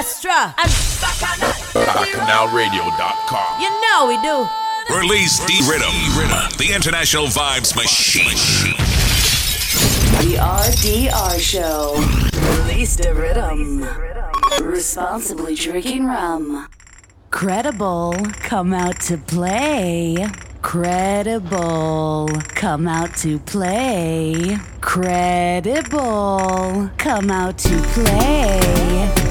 Orchestra and BacchanalRadio.com. You know we do. Release D Rhythm, the International Vibes Machine. The RDR Show. Release the rhythm. Responsibly drinking rum. Credible, come out to play. Credible, come out to play. Credible, come out to play.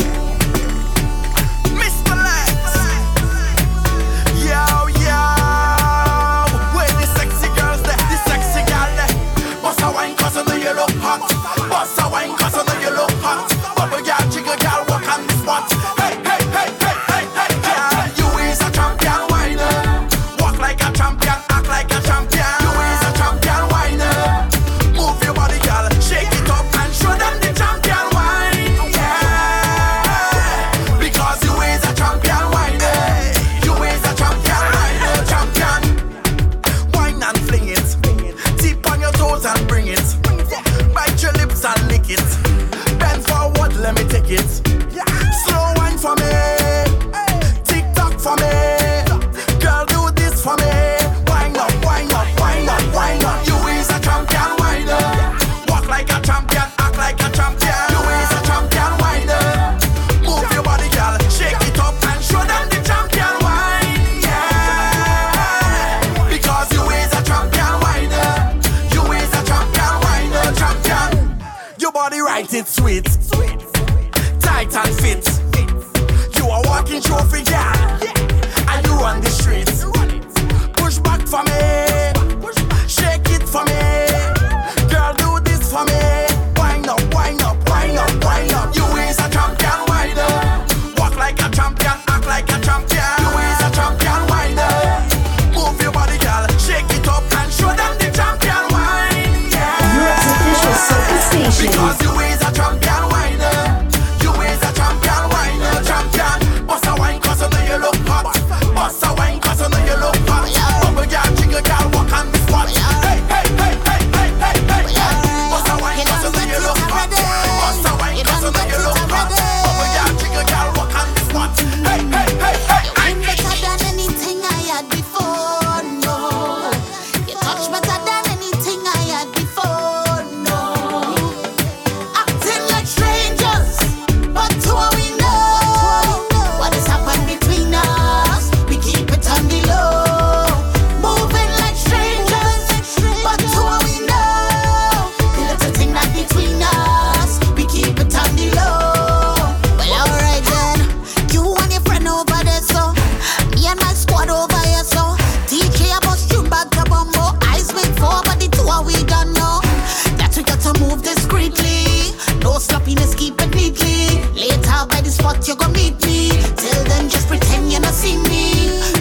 what you gonna meet me. Tell them just pretend you not see me.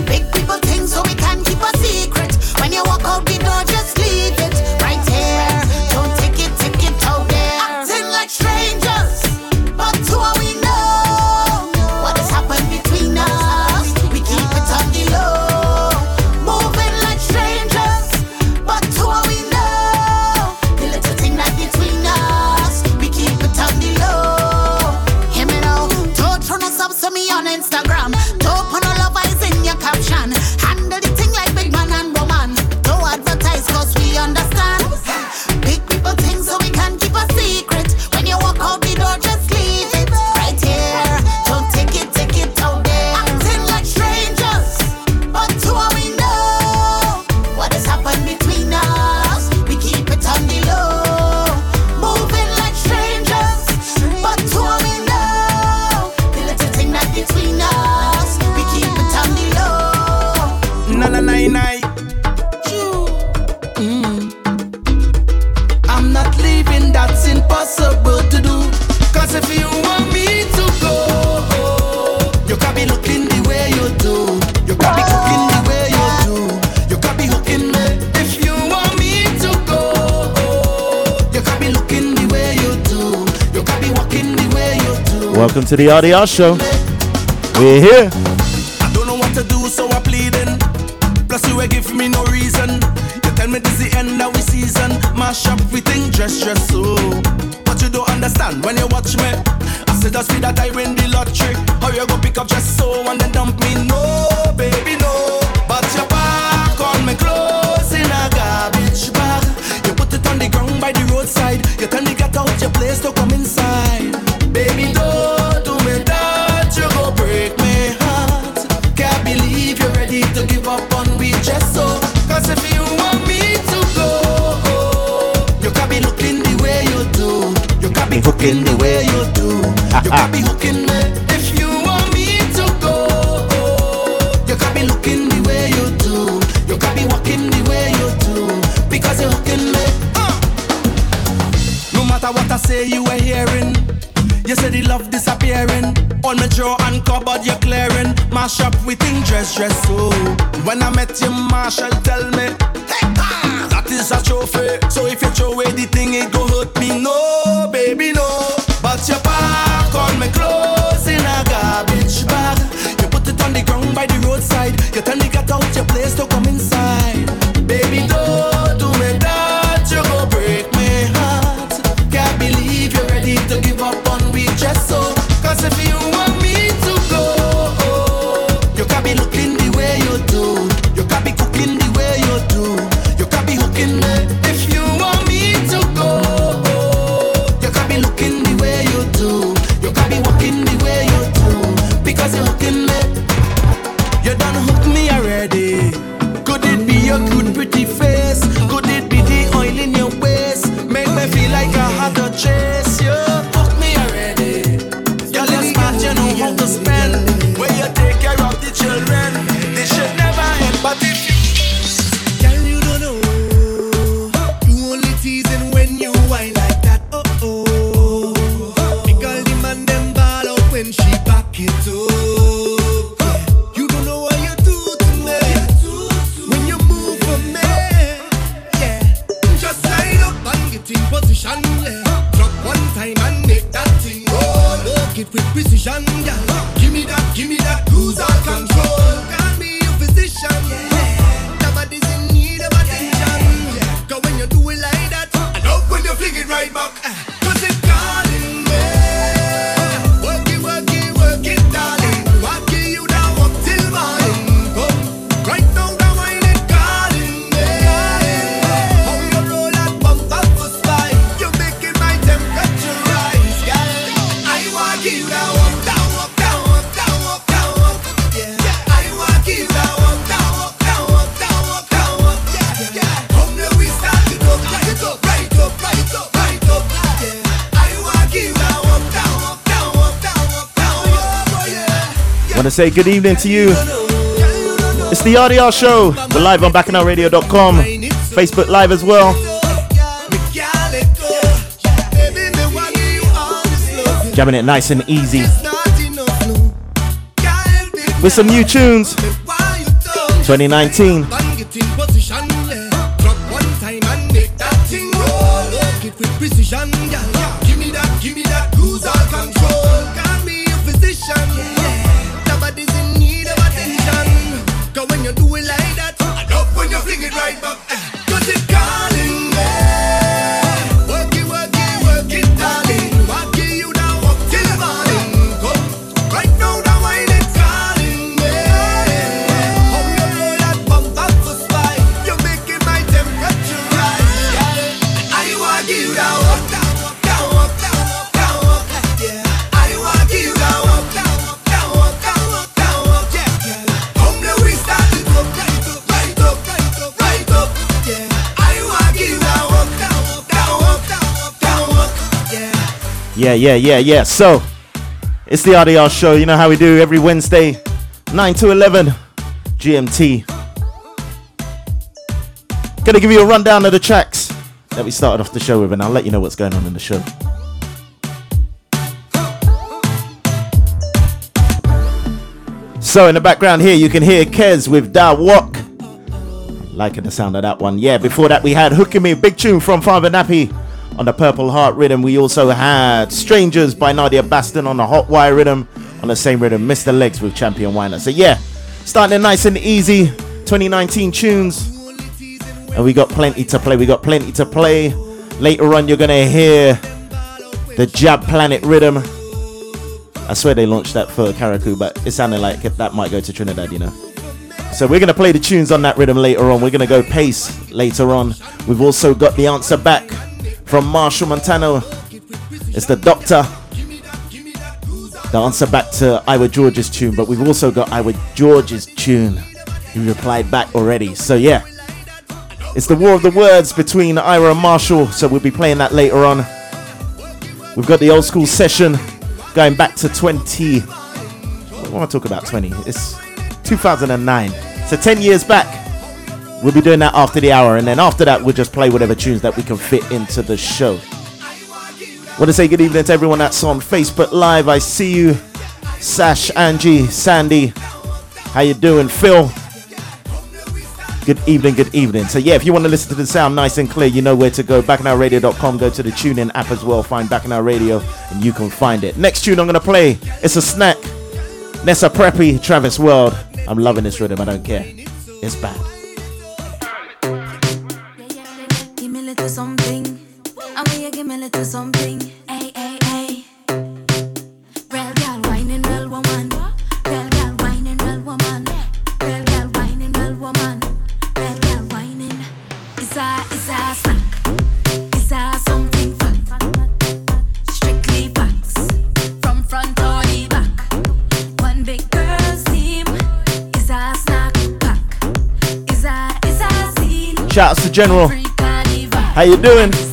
Welcome to the RDR show. We're here. I don't know what to do, so I'm pleading. Plus, you give me no reason. You tell me this the end of the season. Mash up dress, dress, so. But you don't understand when you watch me. I said, that I win the lottery. How you go pick up just so and then dump me You got be hooking me if you want me to go. You can't be looking the way you do. You can't be walking the way you do because you're hooking me. Uh. No matter what I say, you were hearing. You say the love disappearing. On my drawer and cupboard, you're clearing. Mash up with thing dress, dress, so. When I met you, Marshall, tell me say good evening to you. It's the RDR show. We're live on bacchanalradio.com, Facebook Live as well. Jamming it nice and easy with some new tunes. 2019. yeah, yeah, yeah, yeah. So, it's the RDR show. You know how we do every Wednesday, 9 to 11 GMT. Gonna give you a rundown of the tracks that we started off the show with, and I'll let you know what's going on in the show. So, in the background here, you can hear Kes with Da Walk. Liking the sound of that one. Yeah, before that, we had Hooking Me, big tune from Farmer Nappy on the Purple Heart rhythm. We also had Strangers by Nadia Batson on the Hot Wire rhythm. On the same rhythm, Mr. Legs with Champion Winer. So yeah, starting nice and easy. 2019 tunes. And we got plenty to play. We got plenty to play. Later on, you're gonna hear the Jab Planet rhythm. I swear they launched that for Karaku, but it sounded like that might go to Trinidad, you know. So we're gonna play the tunes on that rhythm later on. We're gonna go pace later on. We've also got the answer back from Machel Montano. It's the Doctor. The answer back to Iwer George's tune, but we've also got Iwer George's tune. He replied back already. So, yeah. It's the war of the words between Iwer and Marshall, so we'll be playing that later on. We've got the old school session going back to 20. I want to talk about 20? It's 2009. So 10 years back. We'll be doing that after the hour, and then after that, we'll just play whatever tunes that we can fit into the show. Want to say good evening to everyone that's on Facebook Live. I see you, Sash, Angie, Sandy. How you doing, Phil? Good evening, good evening. So yeah, if you want to listen to the sound nice and clear, you know where to go. Bacchanalradio.com. Go to the TuneIn app as well. Find Bacchanal Radio, and you can find it. Next tune I'm gonna play. It's a snack. Nessa Preppy, Travis World. I'm loving this rhythm. I don't care. It's bad. General. How you doing?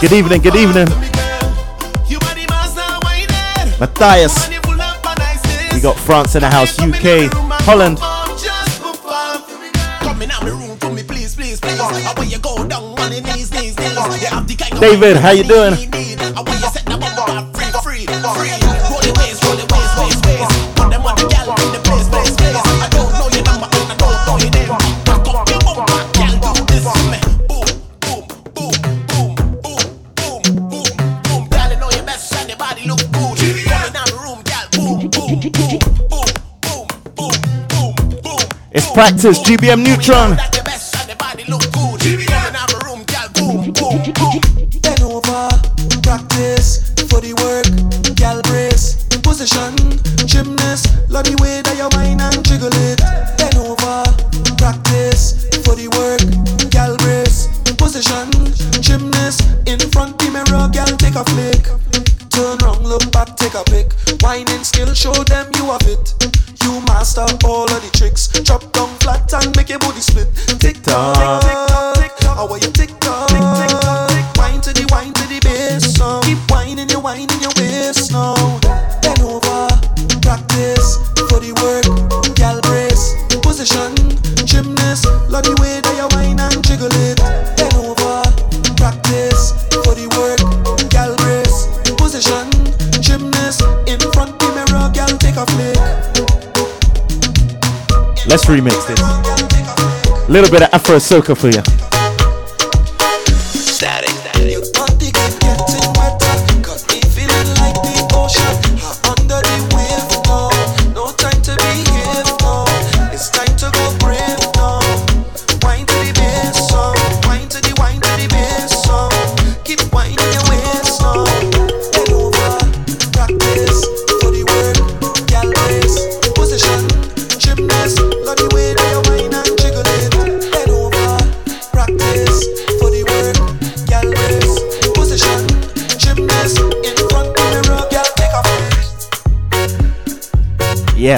Good evening, good evening. Matthias. We got France in the house, UK, Holland. David, how you doing? Practice, GBM Nutron. for a soaker for you.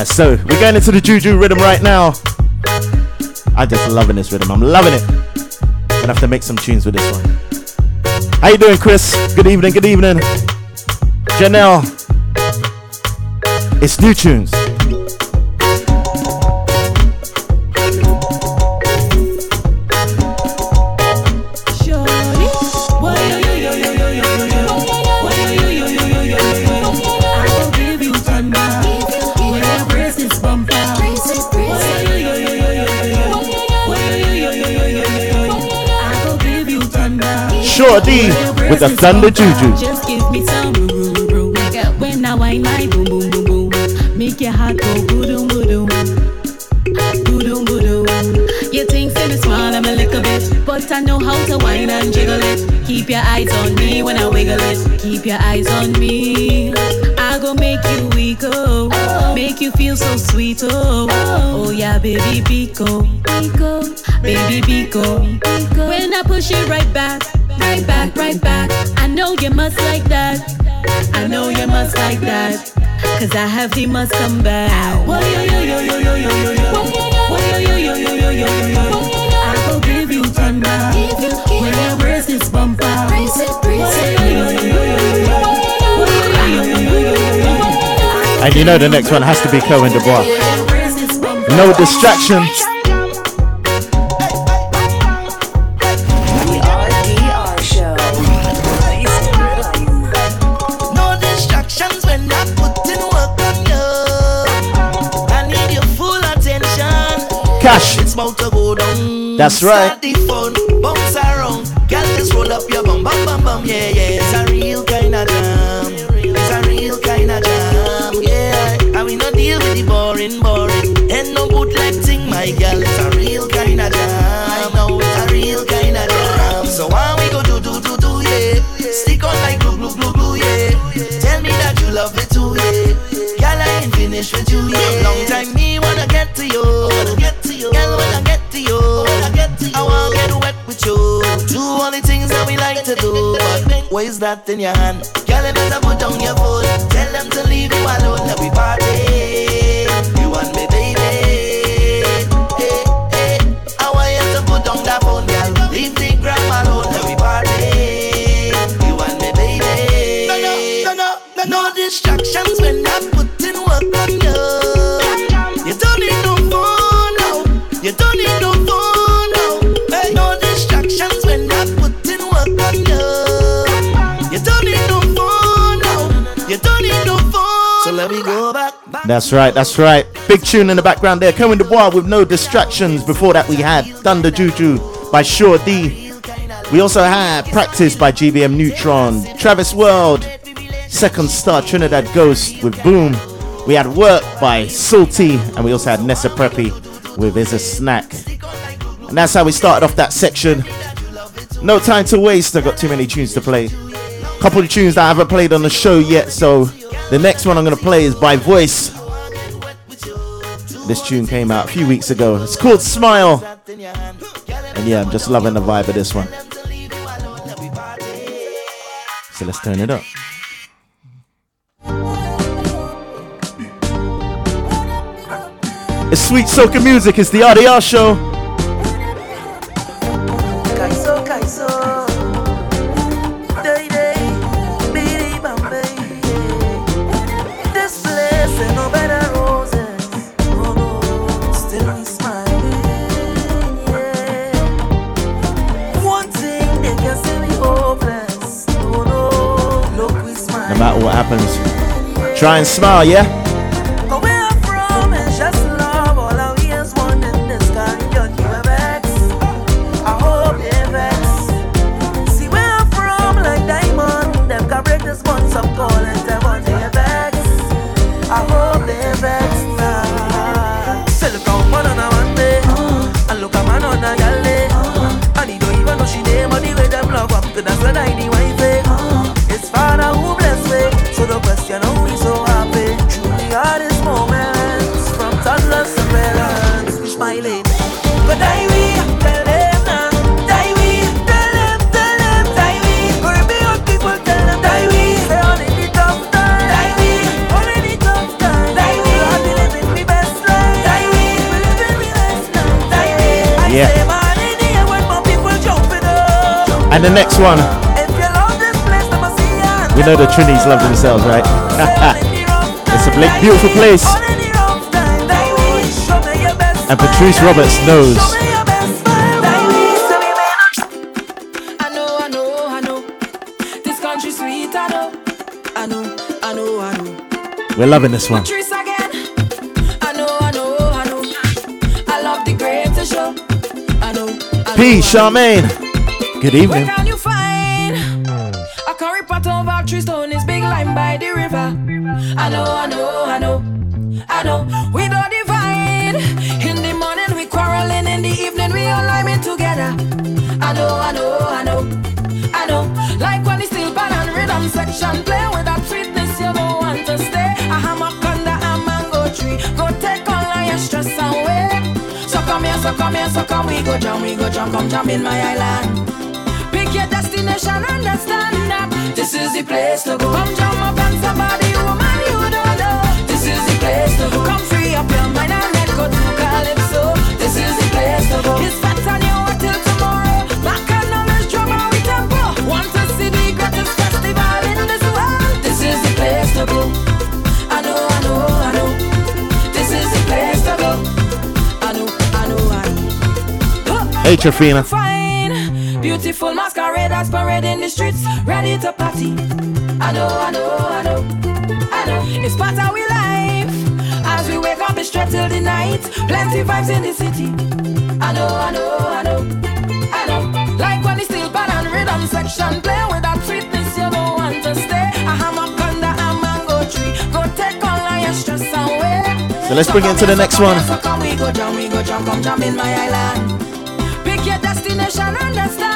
Yeah, so we're going into the Juju rhythm right now. I'm just loving this rhythm. I'm loving it. Gonna have to make some tunes with this one. How you doing, Chris? Good evening. Good evening. Janelle. It's new tunes. D with the Thunder Juju. Just give me some room, room. When I whine my boom, boom, boom, boom. Make your heart go boom, boom, boom, boom. You think say me small, I'm a little bit, but I know how to whine and jiggle it. Keep your eyes on me when I wiggle it. Keep your eyes on me. I go make you weak, oh, make you feel so sweet, oh, oh yeah, baby, pico, baby, pico. When I push it right back, right back, right back. I know you must like that. I know you must like that. Cause I have the must come back. Whoa, yo, yo, yo, yo, yo, yo, yo, yo. Whoa, yo, yo, yo, yo, yo, yo, yo. I go give you thunder. When I brace this bumper. Brace it, it. And you know the next one has to be Kerwin Du Bois. No distractions. Cash. It's about to go down. That's right. Start the fun, bounce around. Girl, just roll up your bum, bum, bum, bum. Yeah, yeah. It's a real kind of jam. It's a real kind of jam. Yeah. And we no deal with the boring, boring. And no bootleg thing, my girl. It's a real kind of jam. I know it's a real kind of jam. So why we go do, do, do, do, yeah. Stick on like glue, glue, glue, glue, yeah. Tell me that you love it too, yeah. Girl, I ain't finished with you, yeah. Long time me wanna get to you. To do. What is that in your hand? Girl, you better put down your phone. Tell them to leave you alone. Let we party. That's right, that's right. Big tune in the background there. Kerwin Du Bois with no distractions. Before that, we had Thunder Juju by Sure D. We also had Practice by GBM Nutron. Travis World. Second Star Trinidad Ghost with Boom. We had Work by Salty, and we also had Nessa Preppy with Is a Snack. And that's how we started off that section. No time to waste, I've got too many tunes to play. Couple of tunes that I haven't played on the show yet, so the next one I'm gonna play is by Voice. This tune came out a few weeks ago. It's called Smile. And yeah, I'm just loving the vibe of this one. So let's turn it up. It's sweet soca music, it's the RDR show. Try and smile, yeah? The next one, If you love this place, let me see ya. we know the Trinis love themselves, right? it's a beautiful place. And Patrice Roberts knows. I know, I know, I know. This country sweet, I know. I know, I know, I know. We're loving this one. Patrice again. I know, I know, I know. I love the greatest show. I know. I P. know, Charmaine. Good Where evening. can you find a curry pot over tree stone is big lime by the river? I know, I know, I know, I know. We don't divide. In the morning we quarreling, in the evening we all liming together. I know, I know, I know, I know. Like when the steel pan and rhythm section play with that sweetness you don't want to stay. A hammock under a mango tree, go take all your stress away. So come here, so come here, so come we go jam, we go jam, come jam in my island. Destination, understand that this is the place to go. Come jump up on somebody, woman, you don't know. This is the place to go. Come free up your mind and let go to Calypso. This is the place to go. It's fat on you till tomorrow. Back and knowledge, and we tempo. Want to see the greatest festival in this world? This is the place to go. I know, I know, I know. This is the place to go. I know, I know, I know. Hey, Trafina. Beautiful masqueraders parading the streets, ready to party. I know, I know, I know, I know. It's part of we life. As we wake up, it's straight till the night. Plenty vibes in the city. I know, I know, I know, I know. Like when the steel pan and rhythm section play with that sweetness, you don't want to stay. I A hammock under a mango tree. Go take all your stress away. So let's bring it to the next one. So come we go jam, we go jam, come jam in my island. Pick your destination, understand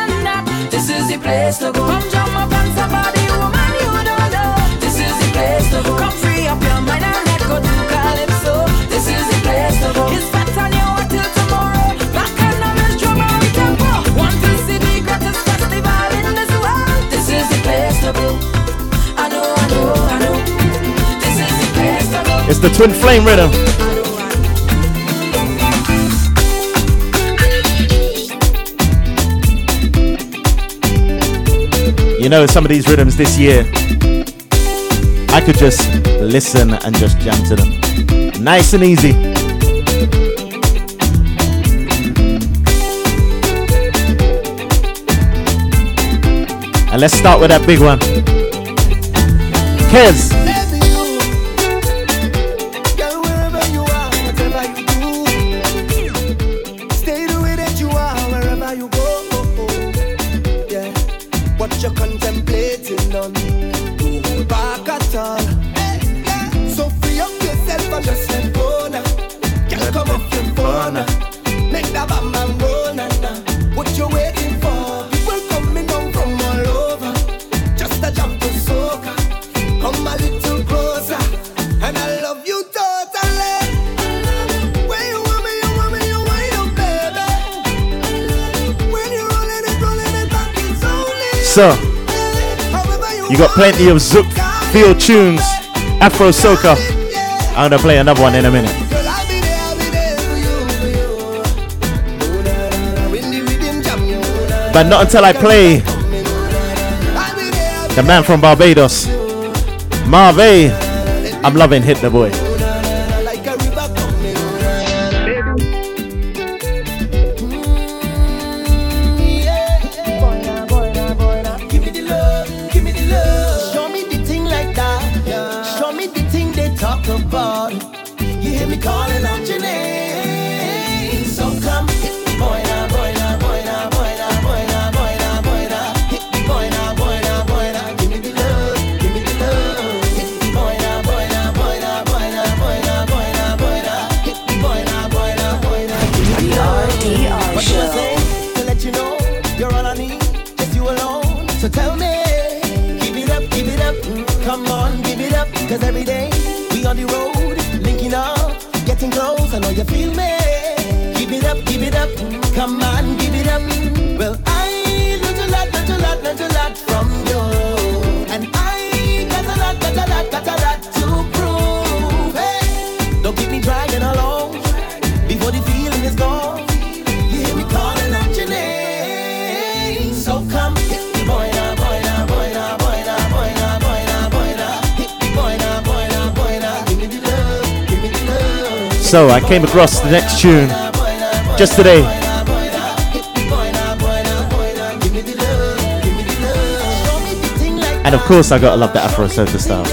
this is the place to go. Come jump up on somebody, woman, you don't know. This is the place to go. Come free up your mind and let go to Calypso. This is the place to go. It's fat on you till tomorrow. Back and drum and we tempo. Want to see the greatest festival in this world. This is the place to go. I know, I know, I know. This is the place to go. It's the Twin Flame Rhythm. You know, some of these rhythms this year, I could just listen and just jam to them. Nice and easy. And let's start with that big one. Kes. Mixer. You got plenty of Zook field tunes, Afro Soca. I'm gonna play another one in a minute. But not until I play the man from Barbados, Marve. I'm loving Hit the Boy. talk about So I came across the next tune just today. And of course, I gotta love the Afro-Soca style.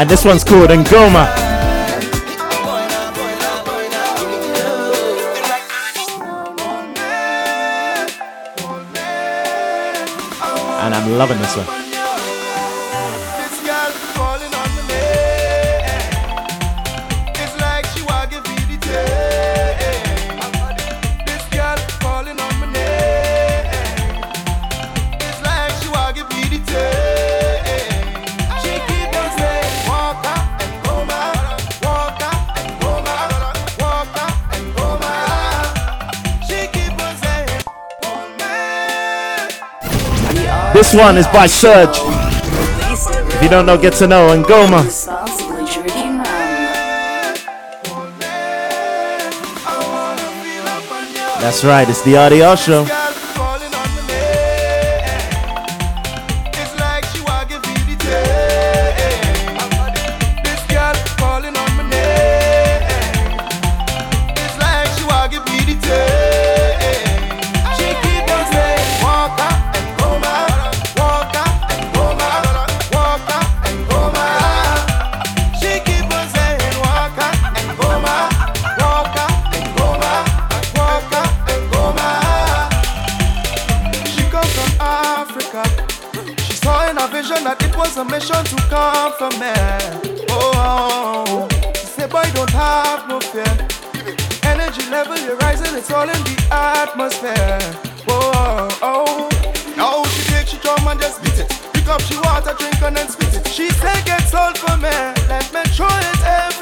And this one's called Ngoma. Loving this one. This one is by Surge. If you don't know, get to know. And Goma. That's right, it's the RDR show.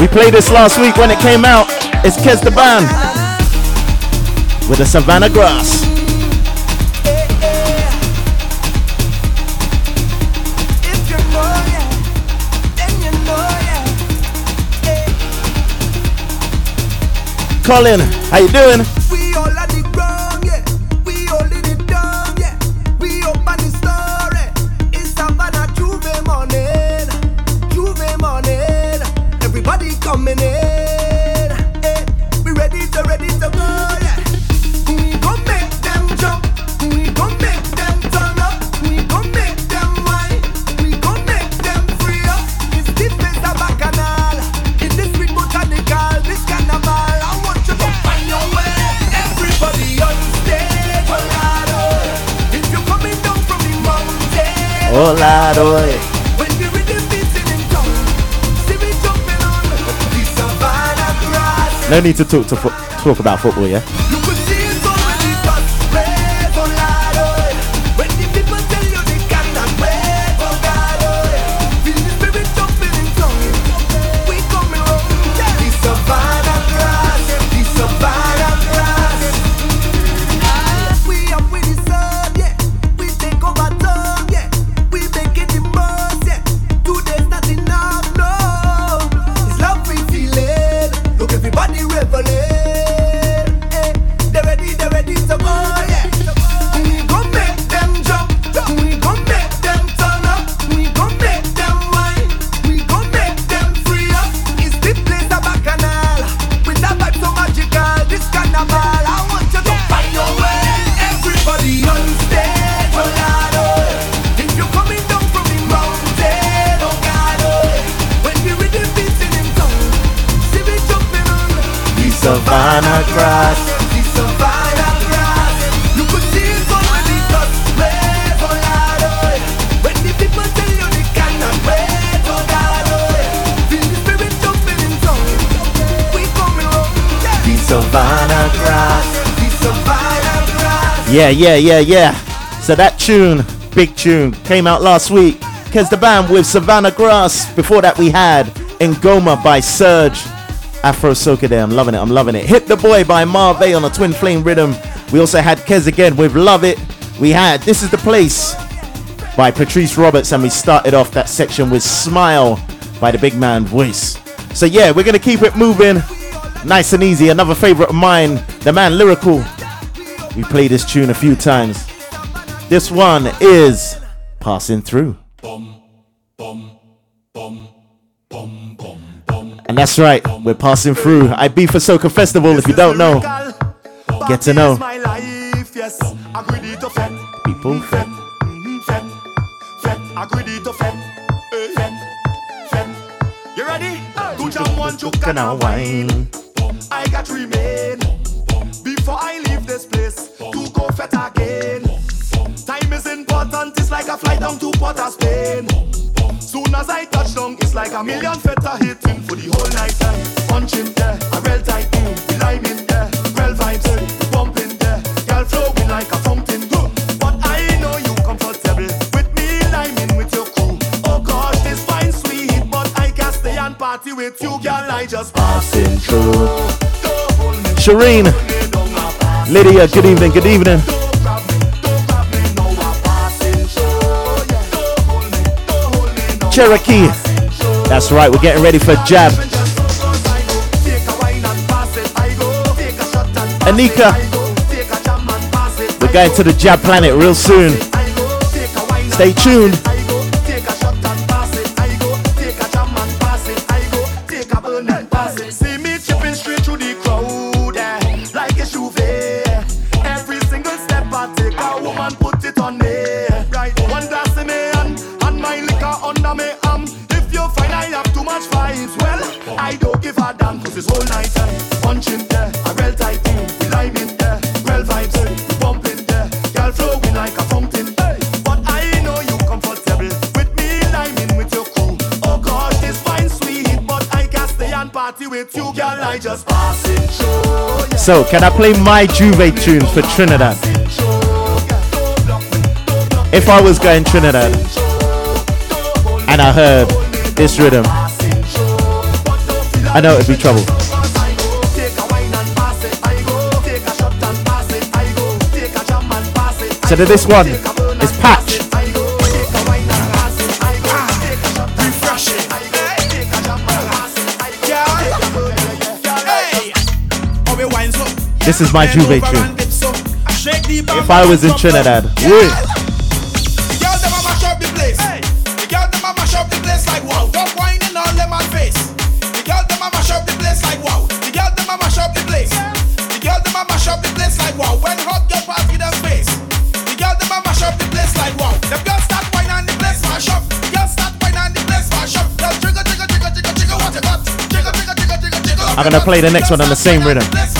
We played this last week when it came out. It's Kes the Band with the Savannah Grass. Colin, how you doing? Oh. grass. No need to talk to fo- talk about football, yeah. Yeah, yeah, yeah. So that tune, big tune, came out last week. Kes the band with Savannah Grass. Before that, we had Ngoma by Surge. Afro Soca there. I'm loving it. I'm loving it. Hit the Boy by Marve on a twin flame rhythm. We also had Kes again with Love It. We had This Is the Place by Patrice Roberts. And we started off that section with Smile by the big man voice. So yeah, we're to keep it moving. Nice and easy. Another favorite of mine, the man Lyrikal. We played this tune a few times. This one is Passing Through. And that's right, we're passing through IB for Soca Festival. If you don't know, get to know. My life, yes. Agree to fet. People. You ready? Two jam one chook and a wine. I got to remain before I leave this place fet again. Time is important, it's like a flight down to Port Spain. Soon as I touch down, it's like a million feta hitting for the whole night time. Punching there, a real tight we lime in there, eh. real vibes, eh, pumping there, girl flowing like a fountain. huh. But I know you comfortable with me with your crew. Oh gosh, this fine sweet, but I party with you, girl. I just Passing through. Shireen, Lydia, good evening, good evening. Cherokee, that's right, we're getting ready for Jab. Anika, we're going to the Jab planet real soon. Stay tuned. So, can I play my Juve tunes for Trinidad? If I was going Trinidad and I heard this rhythm, I know it'd be trouble. So this one is Patch. This is my Juve tune. If I was in Trinidad, jiggle. I'm gonna play the next one on the same rhythm.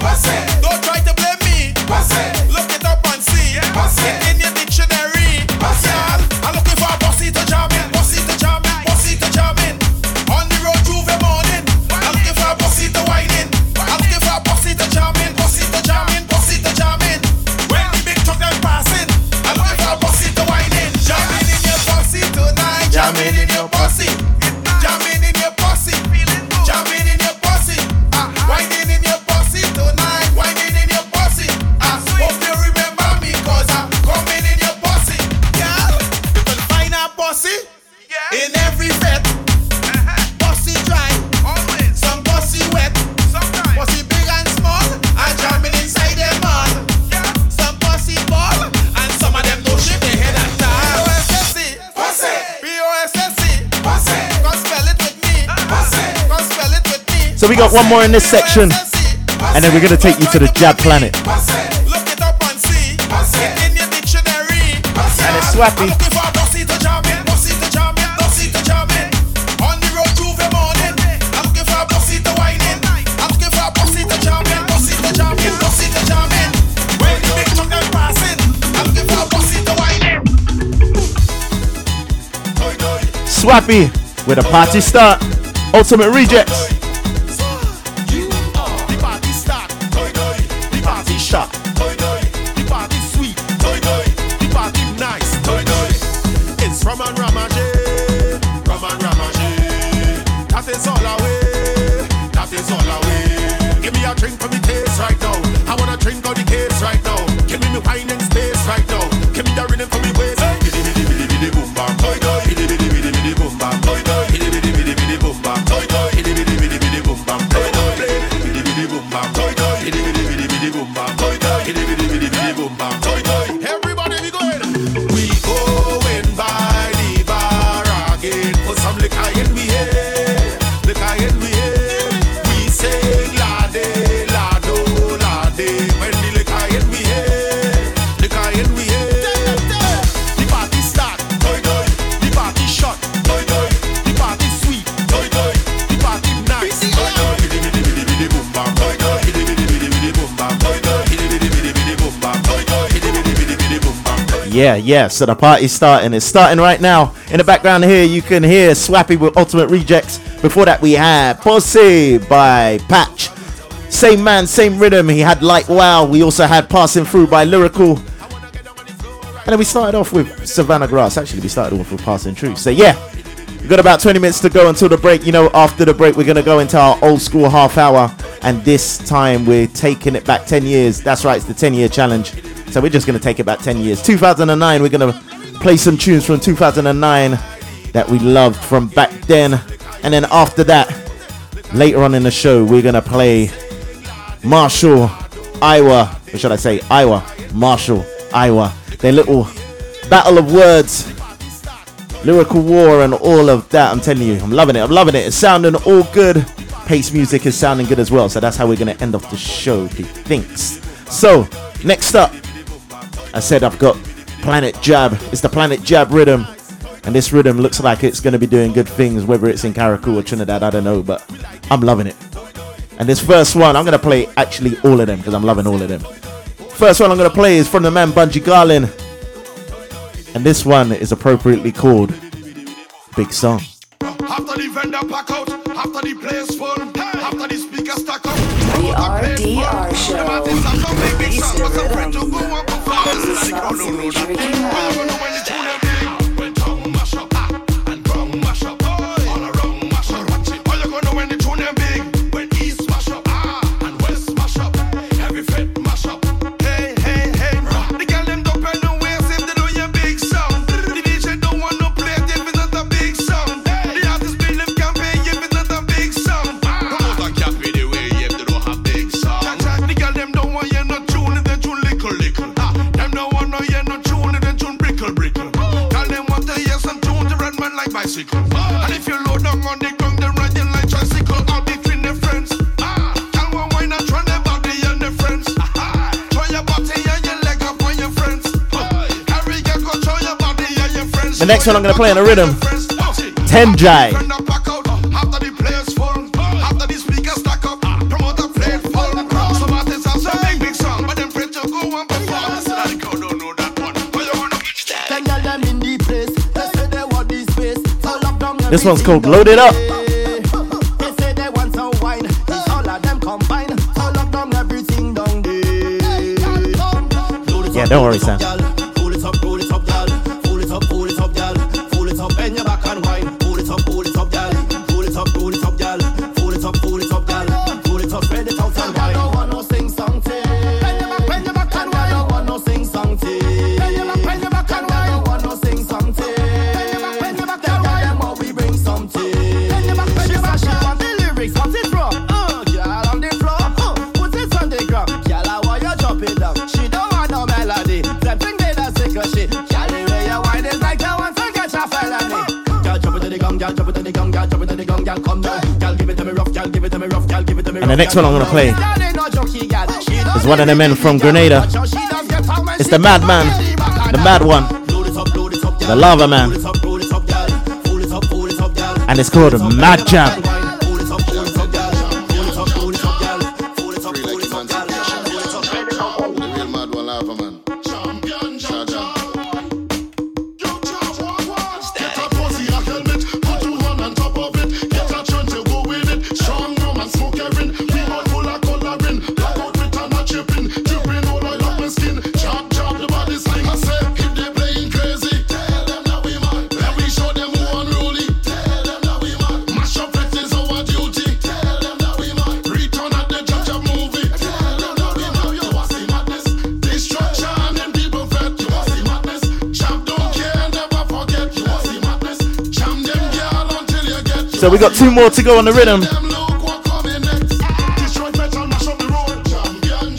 one more in this section, and then we're gonna take you to the Jab Planet. Look it up and it's Swappi. For a bossy to jam Yeah. So the party's starting. It's starting right now. In the background here, you can hear Swappi with Ultimate Rejects. Before that, we had Pussy by Patch. Same man, same rhythm. He had Like Wow. We also had Passing Through by Lyrikal. And then we started off with Savannah Grass. Actually, we started off with Passing Through. So yeah, we've got about 20 minutes to go until the break. You know, after the break, we're going to go into our old school half hour. And this time, we're taking it back 10 years. That's right, it's the 10 year challenge. So we're just going to take it back 10 years. 2009, we're going to play some tunes from 2009 that we loved from back then. And then after that, later on in the show, we're going to play Machel, Iwer. Or should I say Iwer? Machel, Iwer. Their little battle of words, lyrical war, and all of that. I'm telling you, I'm loving it. I'm loving it. It's sounding all good. Pace music is sounding good as well. So that's how we're going to end off the show, he thinks. So, next up, I said I've got Planet Jab. It's the Planet Jab rhythm. And this rhythm looks like it's going to be doing good things, whether it's in Carriacou or Trinidad, I don't know, but I'm loving it. And this first one, I'm going to play actually all of them because I'm loving all of them. First one I'm going to play is from the man Bunji Garlin. And this one is appropriately called Big Song. After the vendor pack out, after the place full, after the speaker stack up. The RDR Show. Them artists bicycle. And if you low down on the ground, them riding like tricycle. All between the friends. Ah, girl want wine and try their body and their friends. Ah, try your body and your leg up on your friends. Carry your go your body and your friends. The next one I'm going to play on a rhythm. Ten This one's called Load It Up. don't worry, want next one I'm gonna play is one of the men from Grenada. It's the madman, the mad one, the lava man, and it's called Mad Jam. So we got two more to go on the rhythm,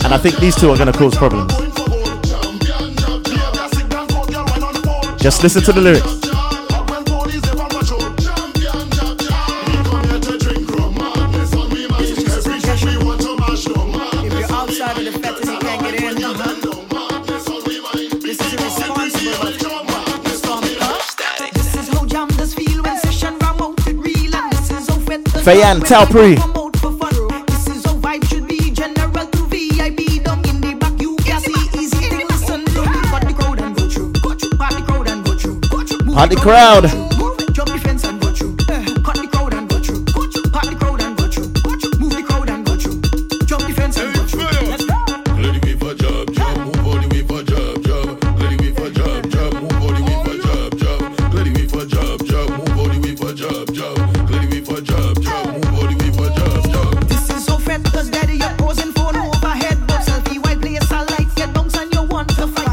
and I think these two are gonna cause problems. Just listen to the lyrics. Through. Move Party crowd.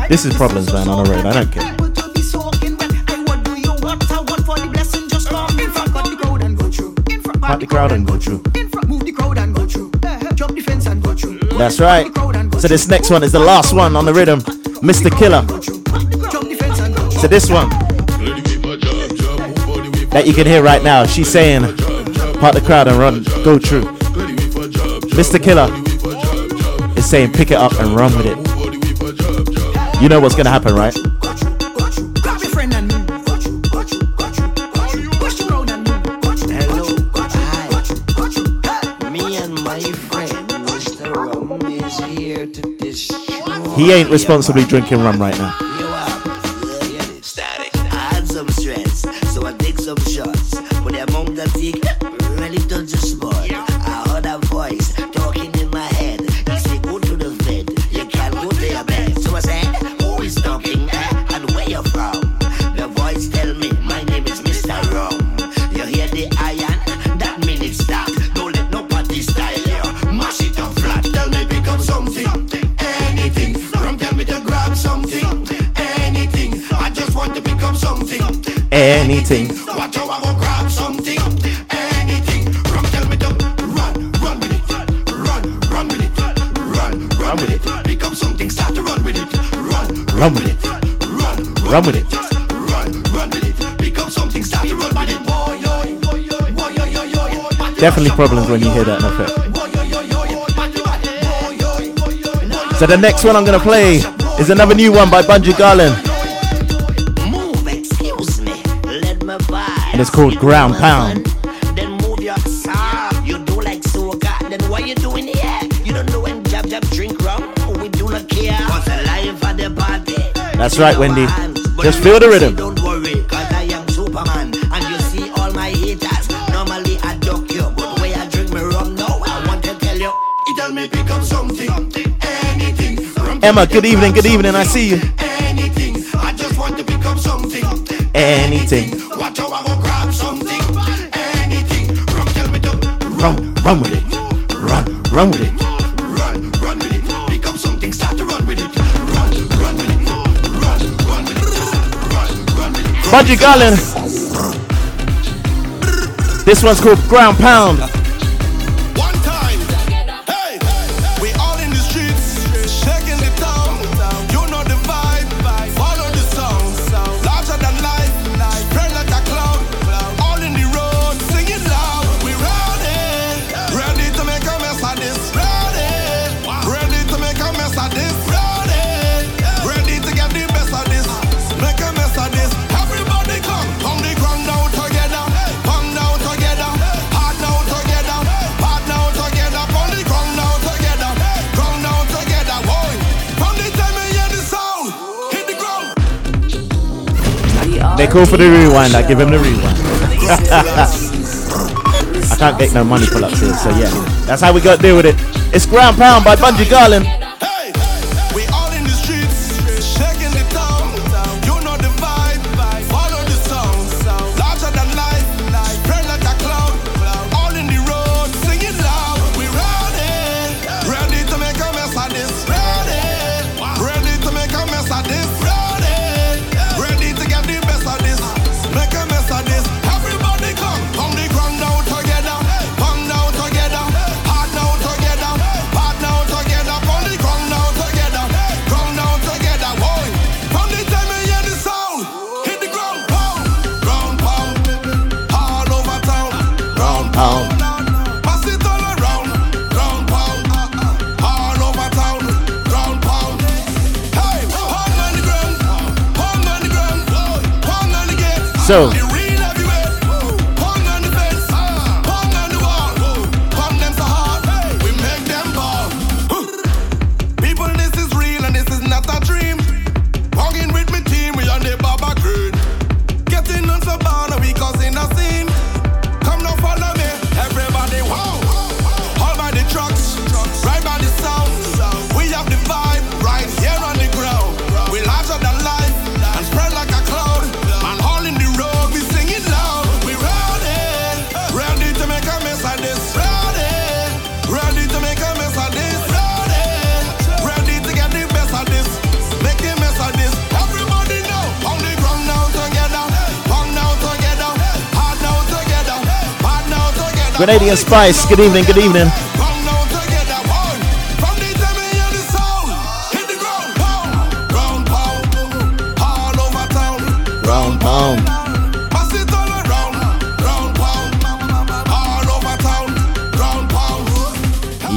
This is problems, man, on the road. I don't care. People to be soaking wet. I what do you want? I want for the blessing, just come in front, cut the crowd and go through. Part the crowd and go through. move the crowd and go through. The fence and go through. That's right. So this next one is the last one on the rhythm, Mr. Killer. Jump the fence and go through. So this one that you can hear right now, she's saying, part the crowd and run, go through. Mr. Killer is saying, pick it up and run with it. You know what's gonna happen, right? Grab your friend and move. Push the crowd and move. Me and my friend, Mr. Rum, is here to destroy. He ain't responsibly drinking rum right now. Anything. Watch how I go grab something. Anything. Rum tell me to run, run with it. Run, run with it. Run, run with it. Pick up something, start to run with it. Run, Run with it. run, Run with it. run, run with. Pick up something, start to run with. Definitely problems when you hear that in effect. So the next one I'm gonna play is another new one by Bunji Garlin, and it's called Ground Pound. Then move your. You do like soca. Then what you doing here? You don't know when Jab Jab drink rum. We do not care. The party. That's right, Wendy. Just feel the rhythm. Don't worry, cause I am Superman. And you see all my. Normally I drink rum I want to tell you, me Emma, good evening, good evening. I see you. Anything. I just want to pick up something. Anything. Run, with it. Run, run with it. run, run with it. Become something, start to run with it. Run, run with it. Run, run with it. Run, run with it. Bunji Garlin. This one's called Ground Pound. Call for the rewind. I give him the rewind. I can't get no money for here, so yeah. That's how we got to deal with it. It's Ground Pound by Bunji Garlin. So, around. Spice, good evening, good evening.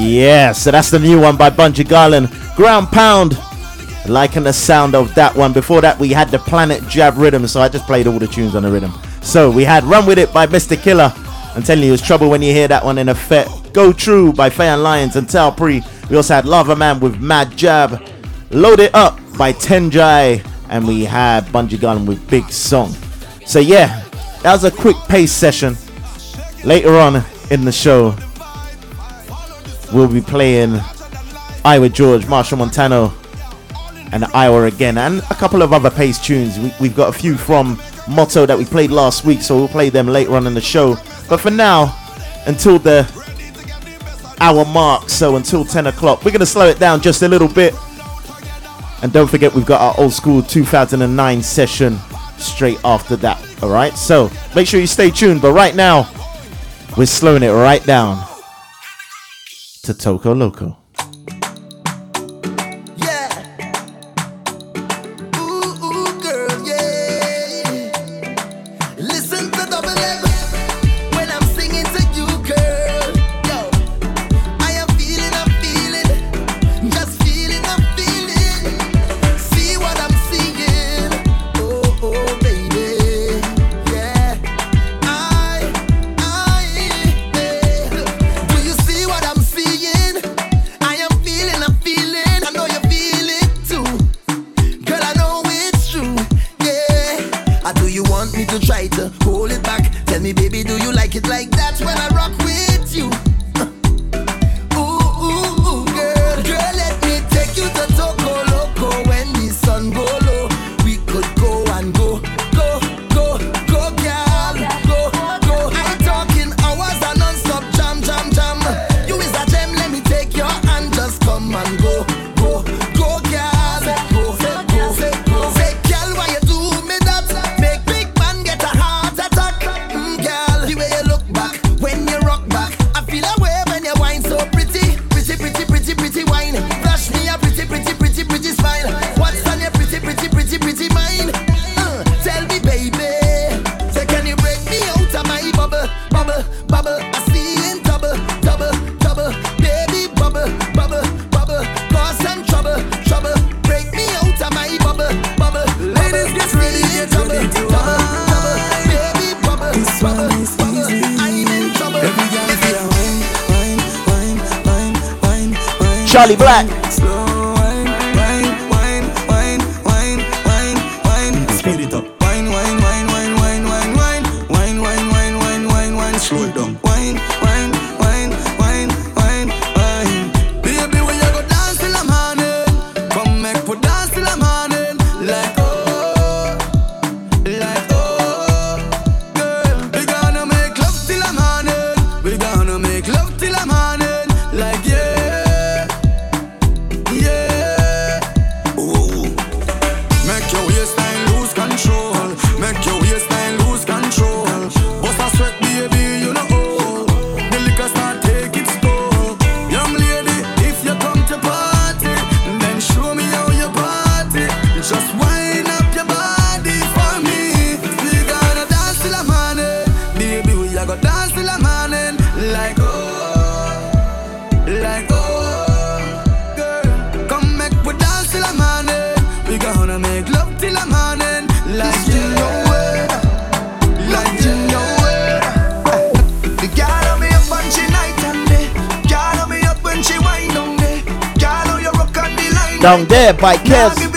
Yeah, so that's the new one by Bunji Garlin. Ground Pound. Liking the sound of that one. Before that, we had the Planet Jab rhythm, so I just played all the tunes on the rhythm. So we had Run With It by Mr. Killer. I'm telling you, it's trouble when you hear that one in effect. Go True by Fay-Ann Lyons and Tal Pre. We also had Lava Man with Mad Jab. Load It Up by Tenjai. And we had Bungee Gun with Big Song. So yeah, that was a quick pace session. Later on in the show, we'll be playing Iwer George, Machel Montano, and Iowa again, and a couple of other pace tunes. We, we've got a few from Motto that we played last week, so we'll play them later on in the show. But for now, until the hour mark, so until 10 o'clock, we're going to slow it down just a little bit. And don't forget, we've got our old school 2009 session straight after that. All right, so make sure you stay tuned. But right now, we're slowing it right down to Toko Loco. Charlie Black. down there by Kes.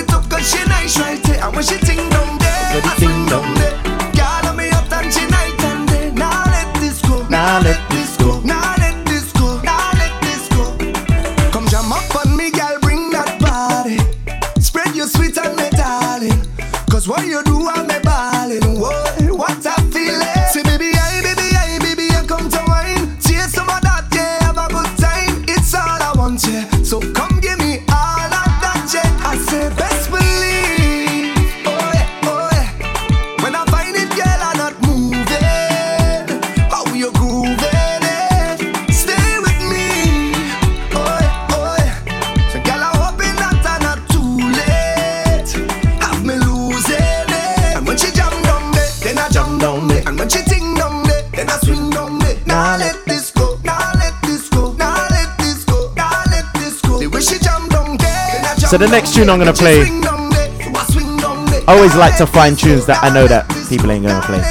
So the next tune I'm gonna play. I always like to find tunes that I know that people ain't gonna play,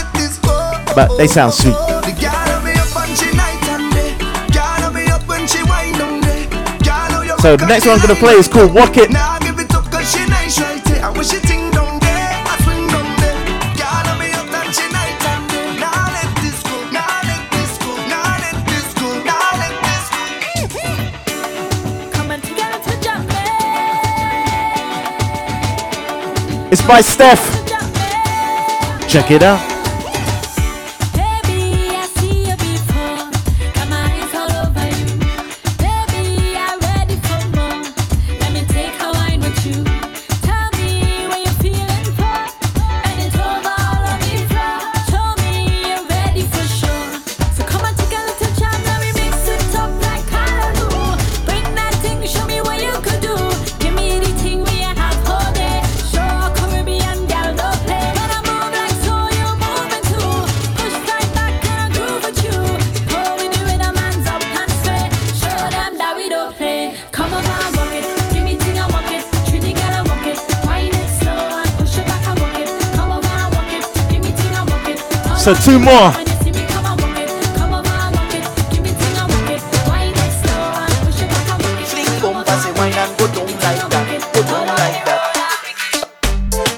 but they sound sweet. So the next one I'm gonna play is called Walk It. It's by Steph. Check it out. So two more.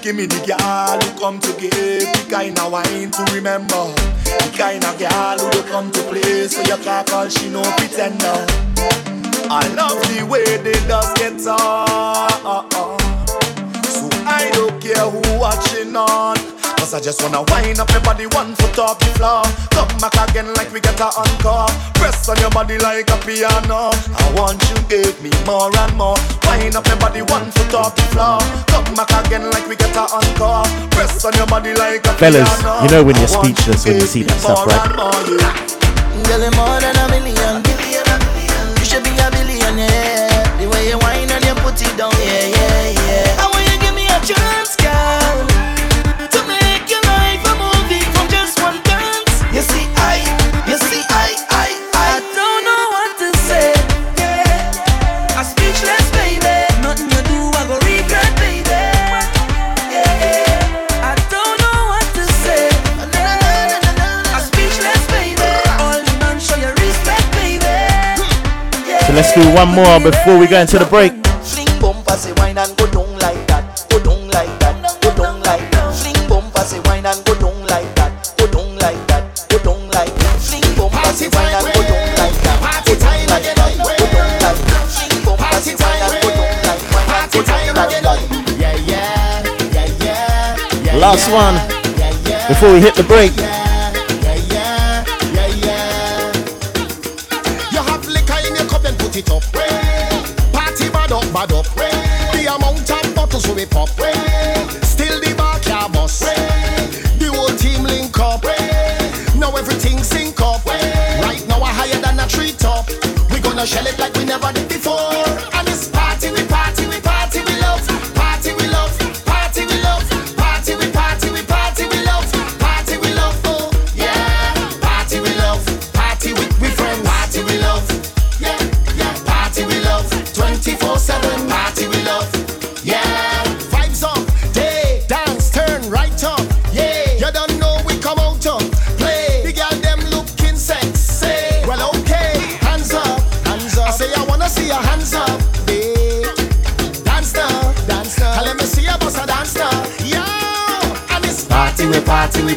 Give me the girl who come to give The kind of wine to remember. The kind of girl who come to play So you can't call she no pretender. just wanna wind up your body one foot off the floor. Come back again like we get a encore. Press on your body like a piano. I want you give me more and more. Wind up your body one foot off the floor. Come back again like we get a encore. Press on your body like a Fellas, piano. you know when you're speechless when you see that stuff, right? More, yeah. Girl, you're more than a million. You should be a. The way you and you put it down, yeah, yeah, yeah. I want you give me a chance, girl. Do one more before we go into the break. Fling bumper, say wine and go down like that. Go down like that. Go down like that. Fling bumper, say wine and go down like that. Go down like that. Go down like that. Fling bumper, say wine and go down like that. Go down like. Go down like that. Fling bumper, say wine and go down like wine and go down like that. Yeah, yeah, yeah, yeah, yeah. Last one before we hit the break.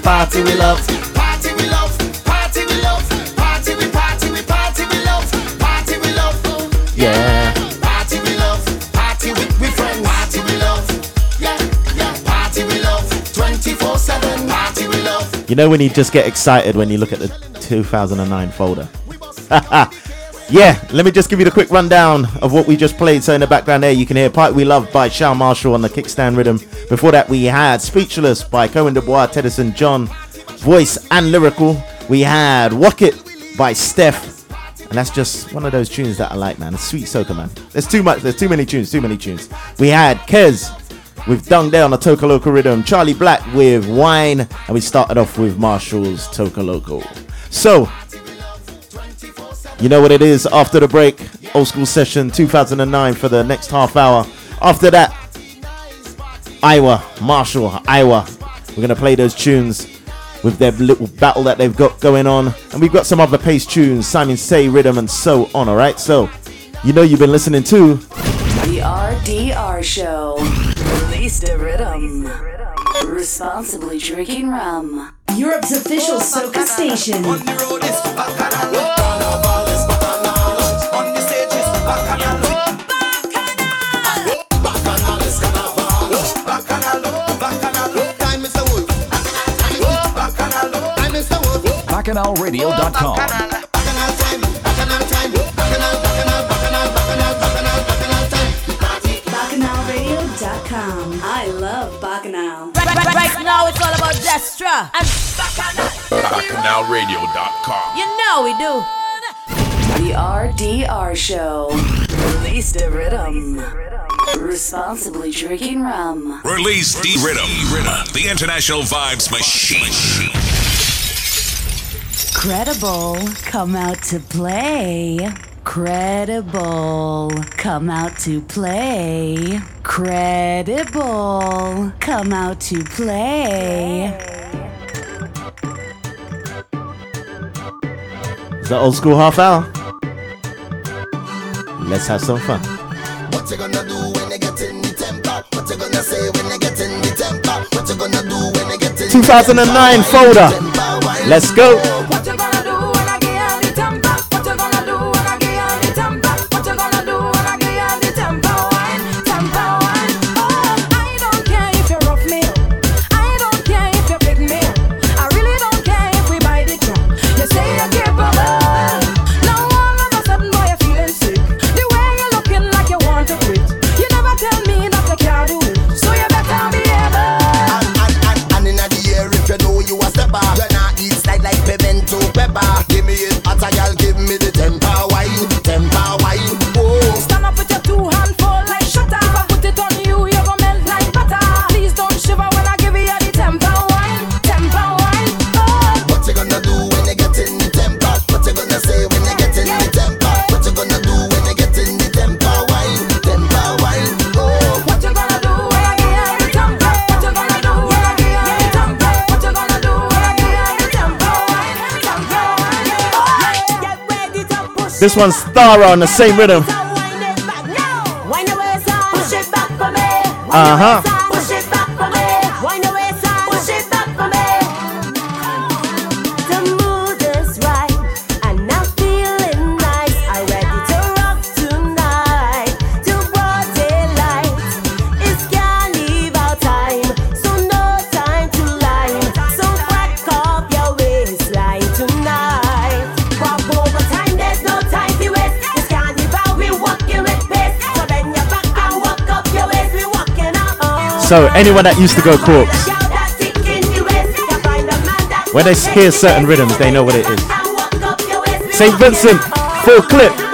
Party, we love. Party, we love. Party, we love. Party, we party, we party, we love. Party, we love. Yeah. Party, we love. Party with we friends. Party, we love. Yeah, yeah. Party, we love. 24 7. Party, we love. You know when you just get excited when you look at the 2009 folder? yeah, let me just give you the quick rundown of what we just played. So in the background there, you can hear Part We Love by Shal Marshall on the kickstand rhythm. Before that, we had Speechless by Cohen Dubois, Teddyson John, voice and Lyrikal. We had It by Steph. And that's just one of those tunes that I like, man. It's sweet soca, man. There's too much. There's too many tunes. Too many tunes. We had Kes with Dung Day on the Toka Loco rhythm. Charlie Black with Wine, and we started off with Machel's Toka Loco. So, you know what it is after the break. Old school session 2009 for the next half hour. After that, Iwer, Machel, Iwer. We're gonna play those tunes with their little battle that they've got going on, and we've got some other pace tunes, Simon Say rhythm, and so on. All right, so you know you've been listening to The RDR Show. Release the rhythm. Responsibly drinking rum. Europe's official soca station. BacchanalRadio.com. BacchanalRadio.com. I love Bacchanal. Right, right, right now it's all about Destra and BacchanalRadio.com. You know we do. The RDR Show. Release the rhythm. Responsibly drinking rum. Release the rhythm. The international vibes machine. Credible, come out to play. Credible, come out to play. Credible, come out to play. Is that old school half hour? Let's have some fun. What you gonna do when you get in the temper? What you gonna say when you get in the temper? What you gonna do when you get in 2009 folder. Let's go. This one's Thara on the same rhythm. Uh huh. So anyone that used to go corks, when they hear certain rhythms, they know what it is. St. Vincent, full clip.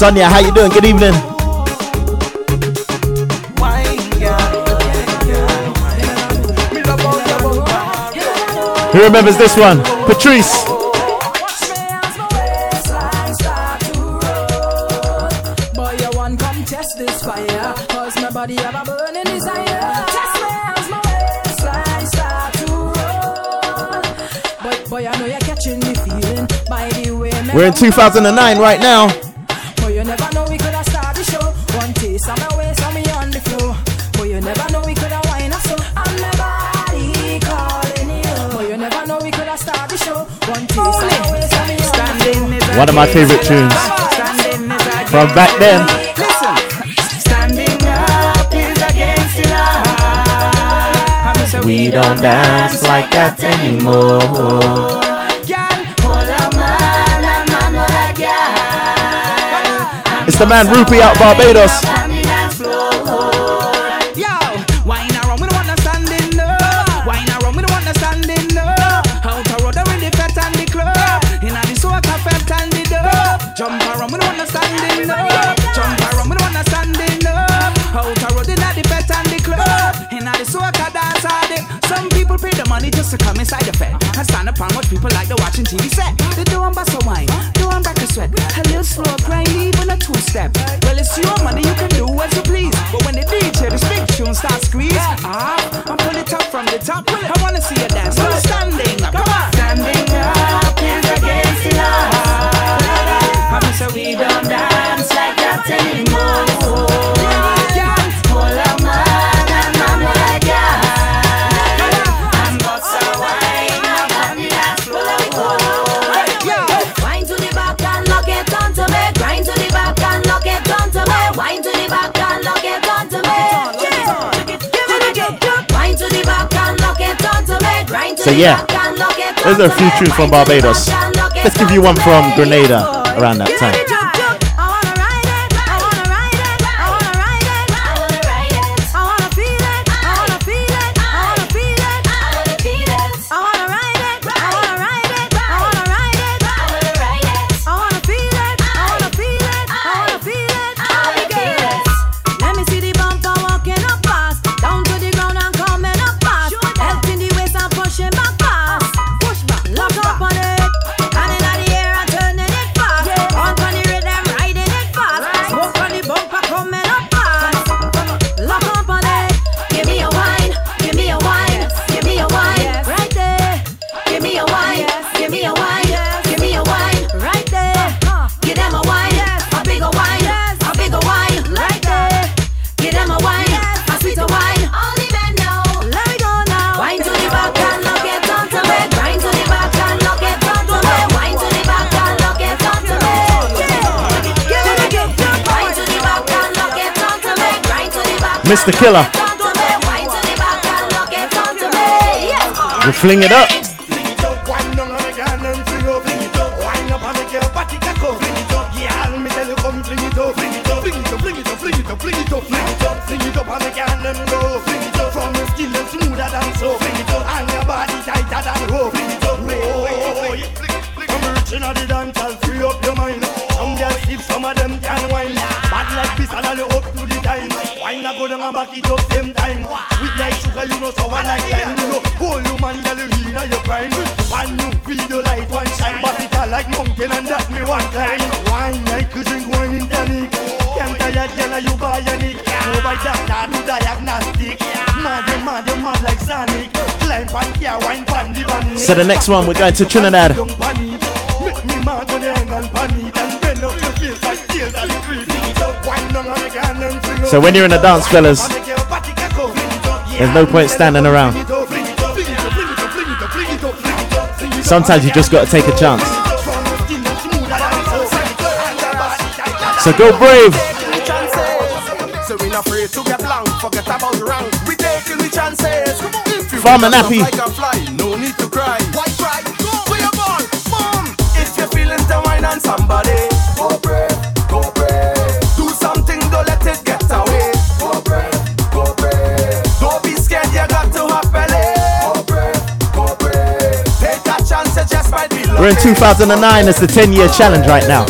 Sonia, how you doing? Good evening. Who remembers this one? Patrice. We're in 2009 right now. One of my favorite tunes from back then. We don't dance like that anymore. It's the man Rupee out Barbados. So yeah, those are a few tunes from Barbados. Let's give you one from Grenada around that time. Mr. Killer. We fling it up. you do diagnostic. Mad you mad you mad like Sonic Climb here, wine pan the bunny So the next one we're going to Trinidad Make me mad hang And bend up your face like So when you're in a dance fellas There's no point standing around Sometimes you just gotta take a chance So go brave so we not afraid to get blank, forget about rank. We taking the chances. If you Farm and happy. like a fly, no need to cry. Why cry? Go mom. If you're feeling the wine on somebody, go go. Do something, don't let it get away. Go go. Don't be scared, you got to have belly. Go go. Take chance, it just might be lucky. We're in 2009. It's the 10-year challenge right now.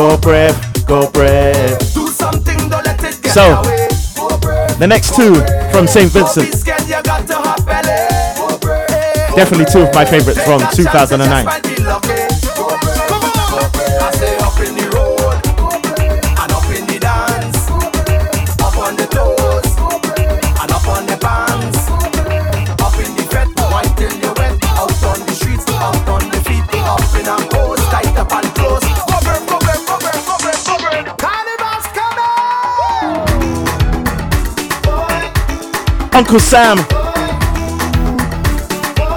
go brave, go brave. Do something, don't let it get so, away. Go brave, the next two brave, from St. Vincent. Definitely two of my favorites from 2009. Uncle Sam.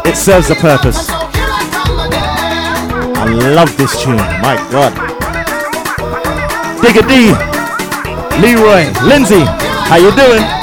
It serves a purpose. I love this tune. My God. Digga D, Leroy, Lindsay, how you doing?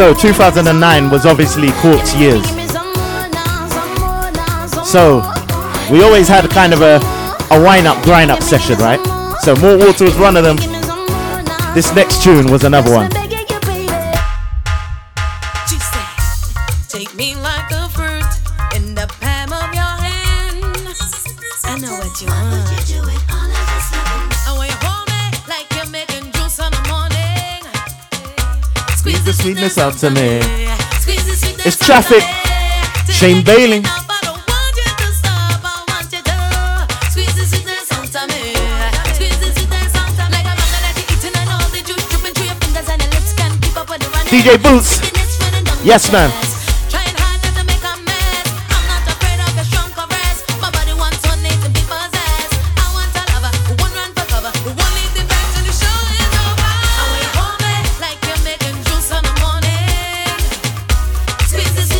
So 2009 was obviously court years. So we always had kind of a, a wine up, grind up session, right? So More Water was one of them. This next tune was another one. I know. the sweetness out to me. It's traffic. Shane Bailey. DJ Boots. Yes, man.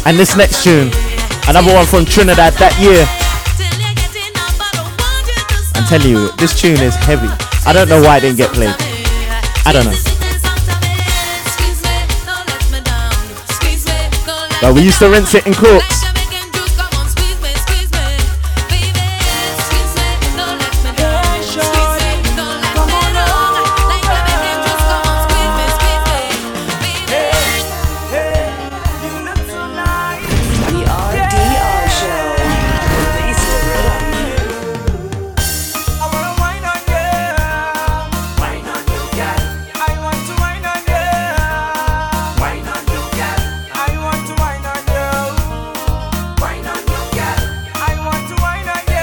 And this next tune, another one from Trinidad that year. I'm telling you, this tune is heavy. I don't know why it didn't get played. I don't know. But we used to rinse it in corks.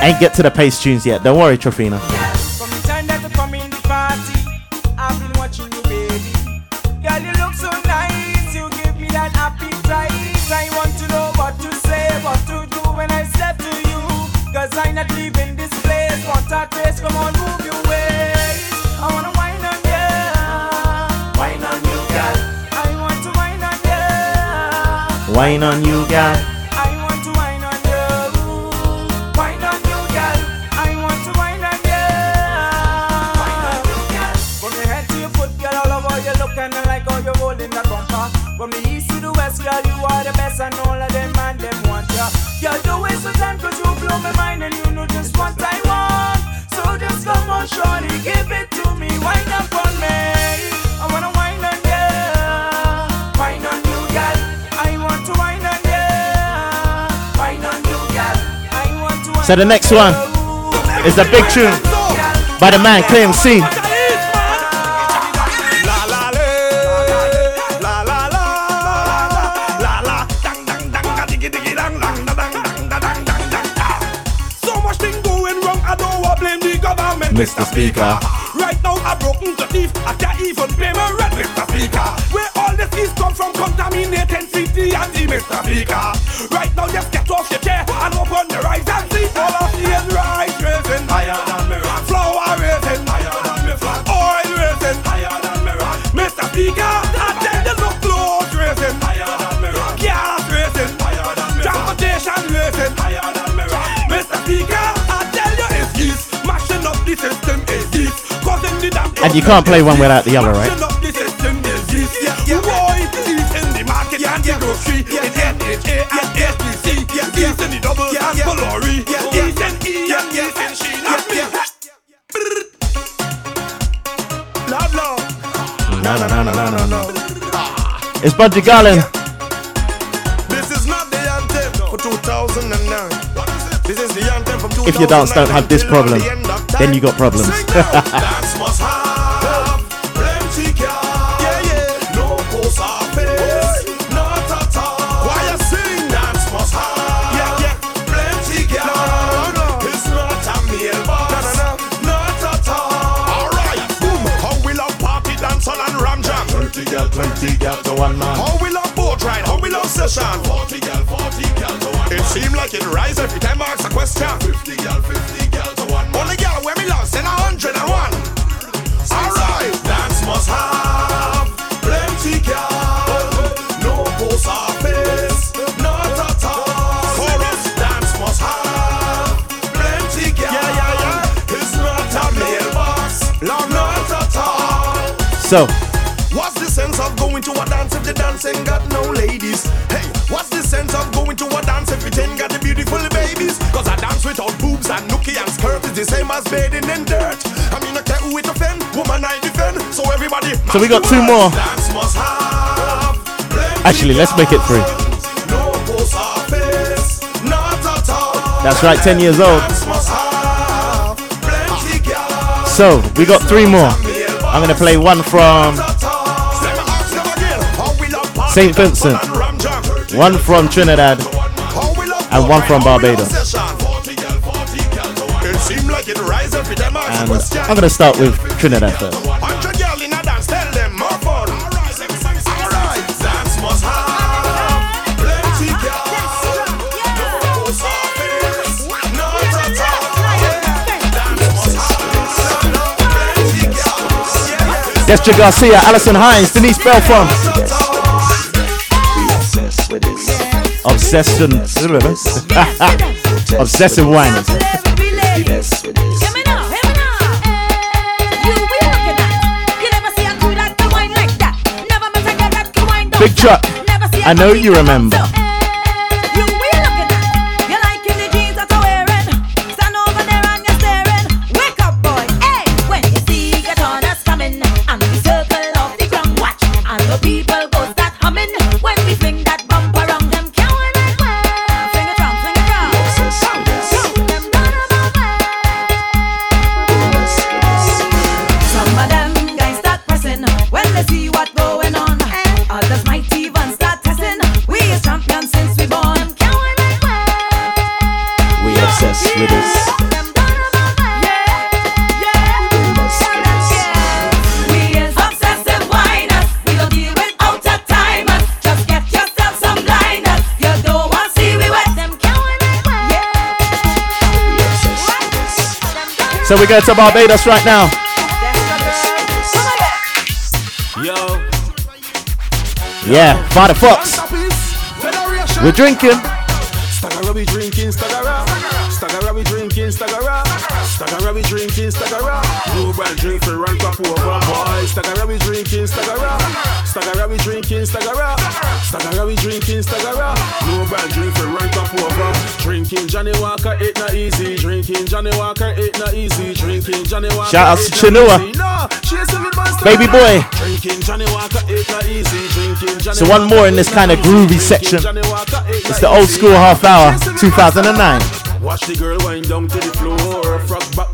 Ain't get to the pace tunes yet. Don't worry, Trofina. The next one is a big tune by the man KMC. So much thing going wrong, I don't want blame the government. Mr. Speaker. Right now, I broken the teeth. I can't even pay my rent, Mr. Speaker. Where all this is come from, contaminated city and the Mr. Speaker. Right And you can't play one without the other, right? Mashing up the system is this. Boy, it's E. No, no, no, no, no, no. Bunji Garlin. This is not the anthem for 2009. This is the anthem from 2009. If your dance don't have this problem, then you got problems. we love session. 40 girl, 40 girl to one It seem like it rise every time I ask a question. 50 girl, 50 girl to one man. Only girl where me love send a hundred and one. Alright. Dance must have plenty girl. No post office. Not at all. Chorus. Dance must have plenty girl. Yeah, yeah, yeah. It's not a mailbox. Not at all. So, is the same as bathing in dirt. I mean, I care who it offend, woman I defend. So everybody, So we got two more. Dance must have actually, let's make it three. no post office, not at all. That's right, 10 years old. Dance must have plenty girl. So, we got three more. I'm going to play one from St. Vincent, one from Trinidad, and one from Barbados. All. Dance must have plenty girl. Destra Garcia, Alison Hinds, Denise Belfon. Obsession. Obsessive whiners. Big Chuck. I know you remember. So we go to Barbados right now. Yo. Yeah, Father Fox. We're drinking. Stagger we drinking, stagger Stagger we drinking, stagger Stagger we drinking, stagger No brand drink for run top over boy. Stagger we drinking, stagger Stagger we drinking, stagger Stagger we drinking, stagger No brand drink for run top over. Drinking Johnnie Walker, it not easy. Drinking Johnnie Walker, it not easy. Drinking Johnnie Walker. Shout out to Chinua. No. Baby boy. Drinking Johnnie Walker, it not easy. Drinking Johnny So one more in this kind of groovy section. It's the old school half hour, 2009. Watch the girl wind down to the floor.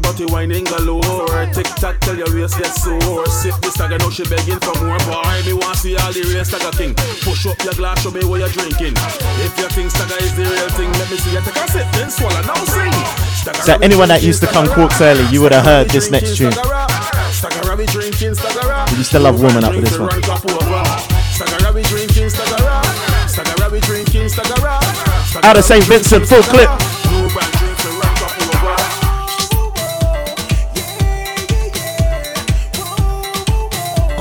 Body whining galore. Tick tock till your waist get sore. Sip this stagger now she begging for more. Boy, me want see all the real stagger king. Push up your glass, show me what you're drinking. If you think stagger is the real thing, let me see you take a sip, then swallow. Now sing. Stagger So anyone that used to come Corks early, you would have heard this next tune. Stagger we drinking, stagger We used to love up with this one. Stagger we drinking, stagger Stagger we drinking, stagger Out of St. Vincent, full clip.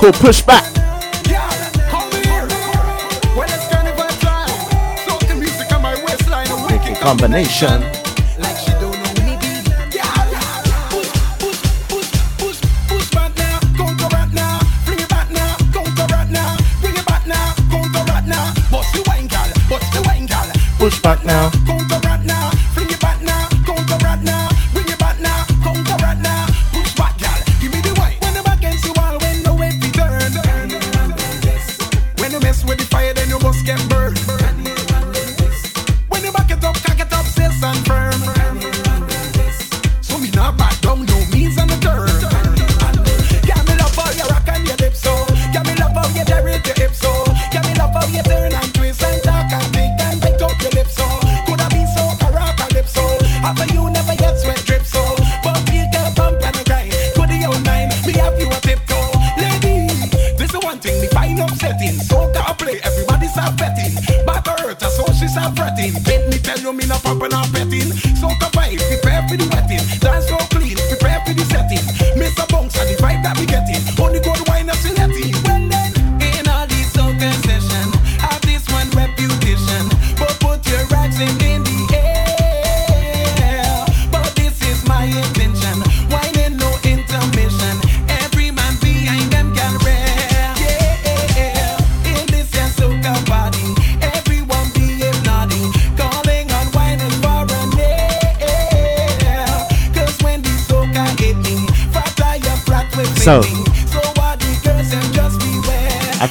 Called Pushback. Wicked combination. Push back now.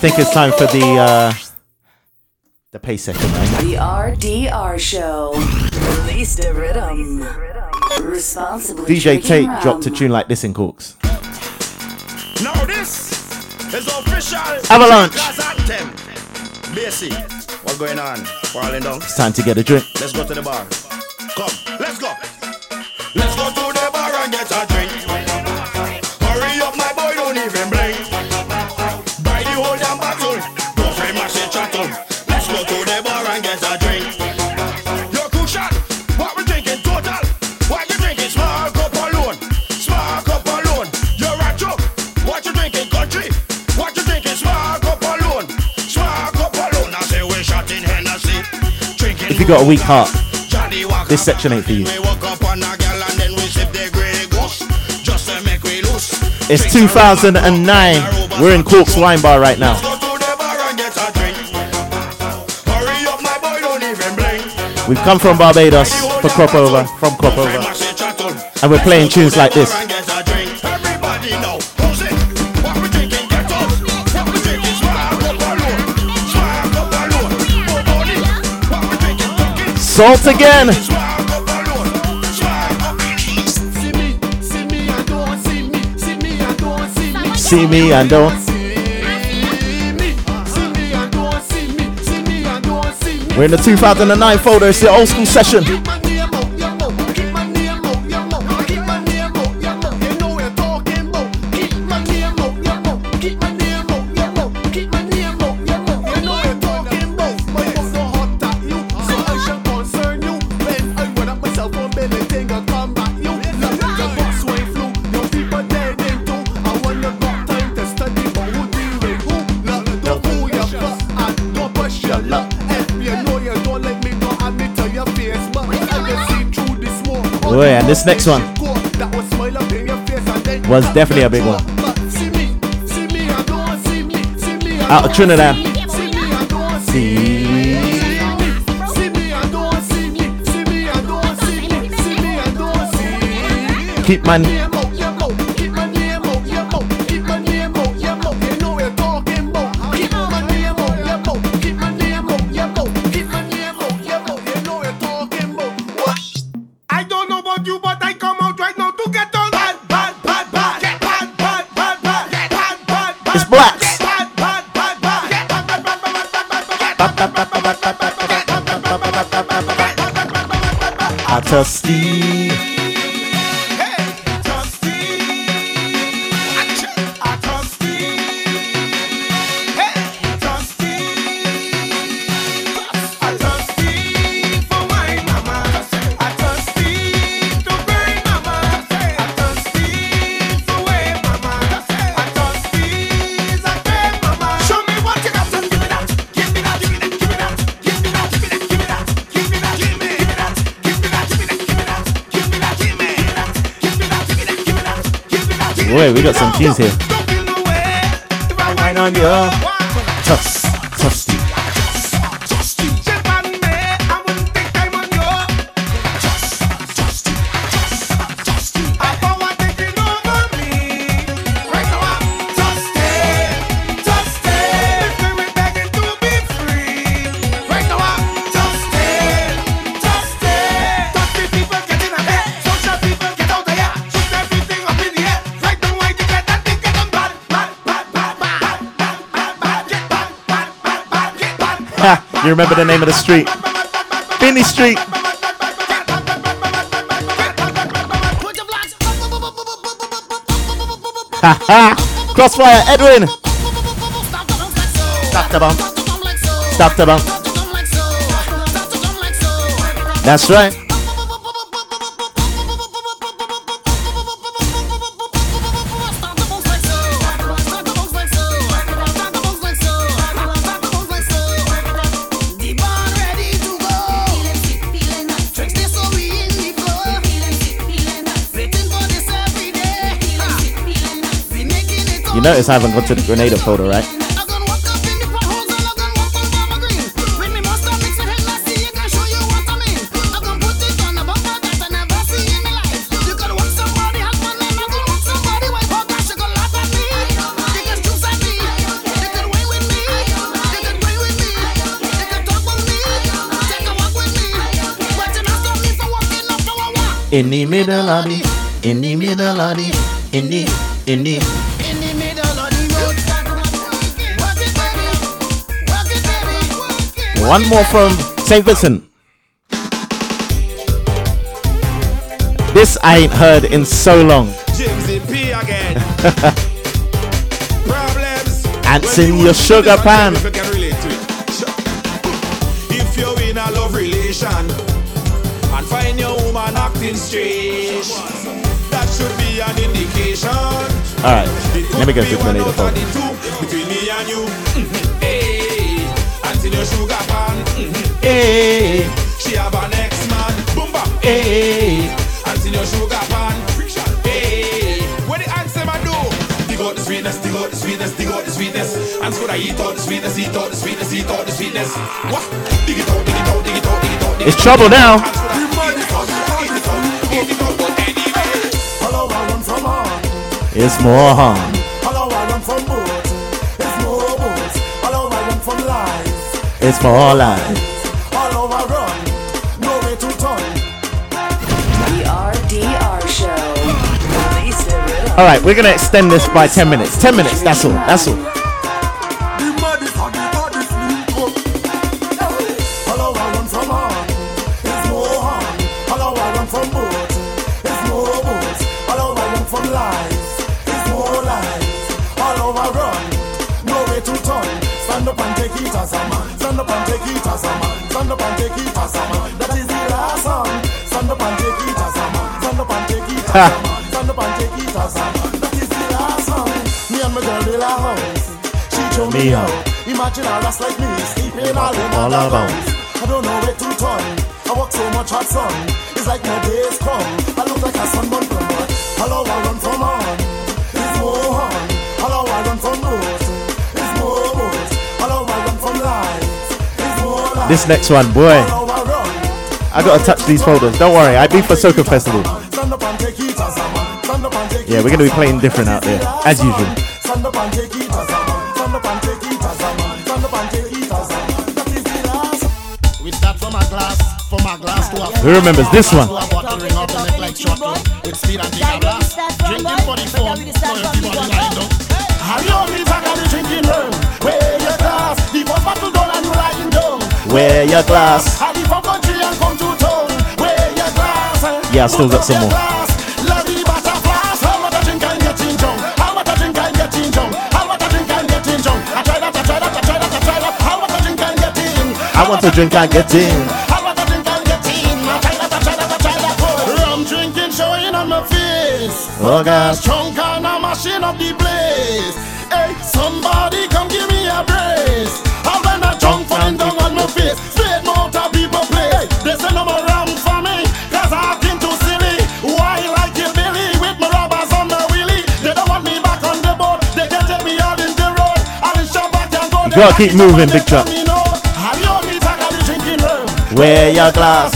Think it's time for the uh, the pay second, right? The RDR Show. Release the rhythm. Responsibly DJ drinking Tate rum. dropped a tune like this in Corks. Now this is official. Avalanche. Class. Basic. What's going on? Falling down. It's time to get a drink. Let's go to the bar. You got a weak heart, this section ain't for you. It's 2009. We're in Cork's Wine Bar right now. We've come from Barbados for crop over, from crop over, and we're playing tunes like this. Salt again. See me and don't. We're in the 2009 folder. It's the old school session. Oh yeah, and this next one was definitely a big one. Out of Trinidad. See. Keep man. Remember the name of the street? Finney Street. Crossfire, Edwin. Stop the bump. Stop the bump. That's right. You notice I haven't got to the Grenada folder, right? In the middle of the, in the middle of the, in the, in the. One more from St. Vincent. This I ain't heard in so long. Jamesy P again. Problems. Ants in your sugar pan. life, you can relate to it. Sure. If you're in a love relation and find your woman acting strange, that should be an indication. All right, let me go could to one Grenada out of folder. the two between me and you. Hey, ants in your sugar pan. Mhm. Hey, she have an ex man. Boomba, Hey. Eh. and see your sugar pan. Hey, what the answer man do? Dig out the sweetness, dig out the sweetness, dig out the sweetness. And so I eat out the sweetness, eat out the sweetness, eat out the sweetness. What? Dig it out, dig it out, dig it out, dig it out. dig It's it out. trouble now. And so I It's more life. Hello, I run. No way to turn. The RDR Show. Release the rhythm. All right, we're gonna extend this by 10 minutes. 10 minutes. That's all. That's all. How. how. Imagine a lass like me sleeping all in All all around. I don't know where to turn. I walk so much hot sun. It's like my days come. I look like a sunburn from but Hello, I run from on. It's more on. Hello, I run from boat. It's more boat. Hello, I run from lies. It's more lies. This next one, boy. I gotta touch these folders. Don't worry. I be for Soca Festival. Yeah, we're gonna be playing different out there, as usual. Glass, glass to Who remembers this one? To a bottle ring up the neck like shotgun want to drink and get in. How much I drink and getting? I try that, I try that, I. Rum drinking showing on my face. Oh, gosh. Drunk and I'm mashing up the place. Hey, somebody come give me a brace. And when I drunk falling down on my face, straight motor people play. Hey, they say no more rum for me, cause I acting too silly. Why like you Billy with my rubbers on my wheelie? They don't want me back on the boat, they can take me out in the road. I'll shove back and go gotta keep moving, Big Chuck. Wear your glass.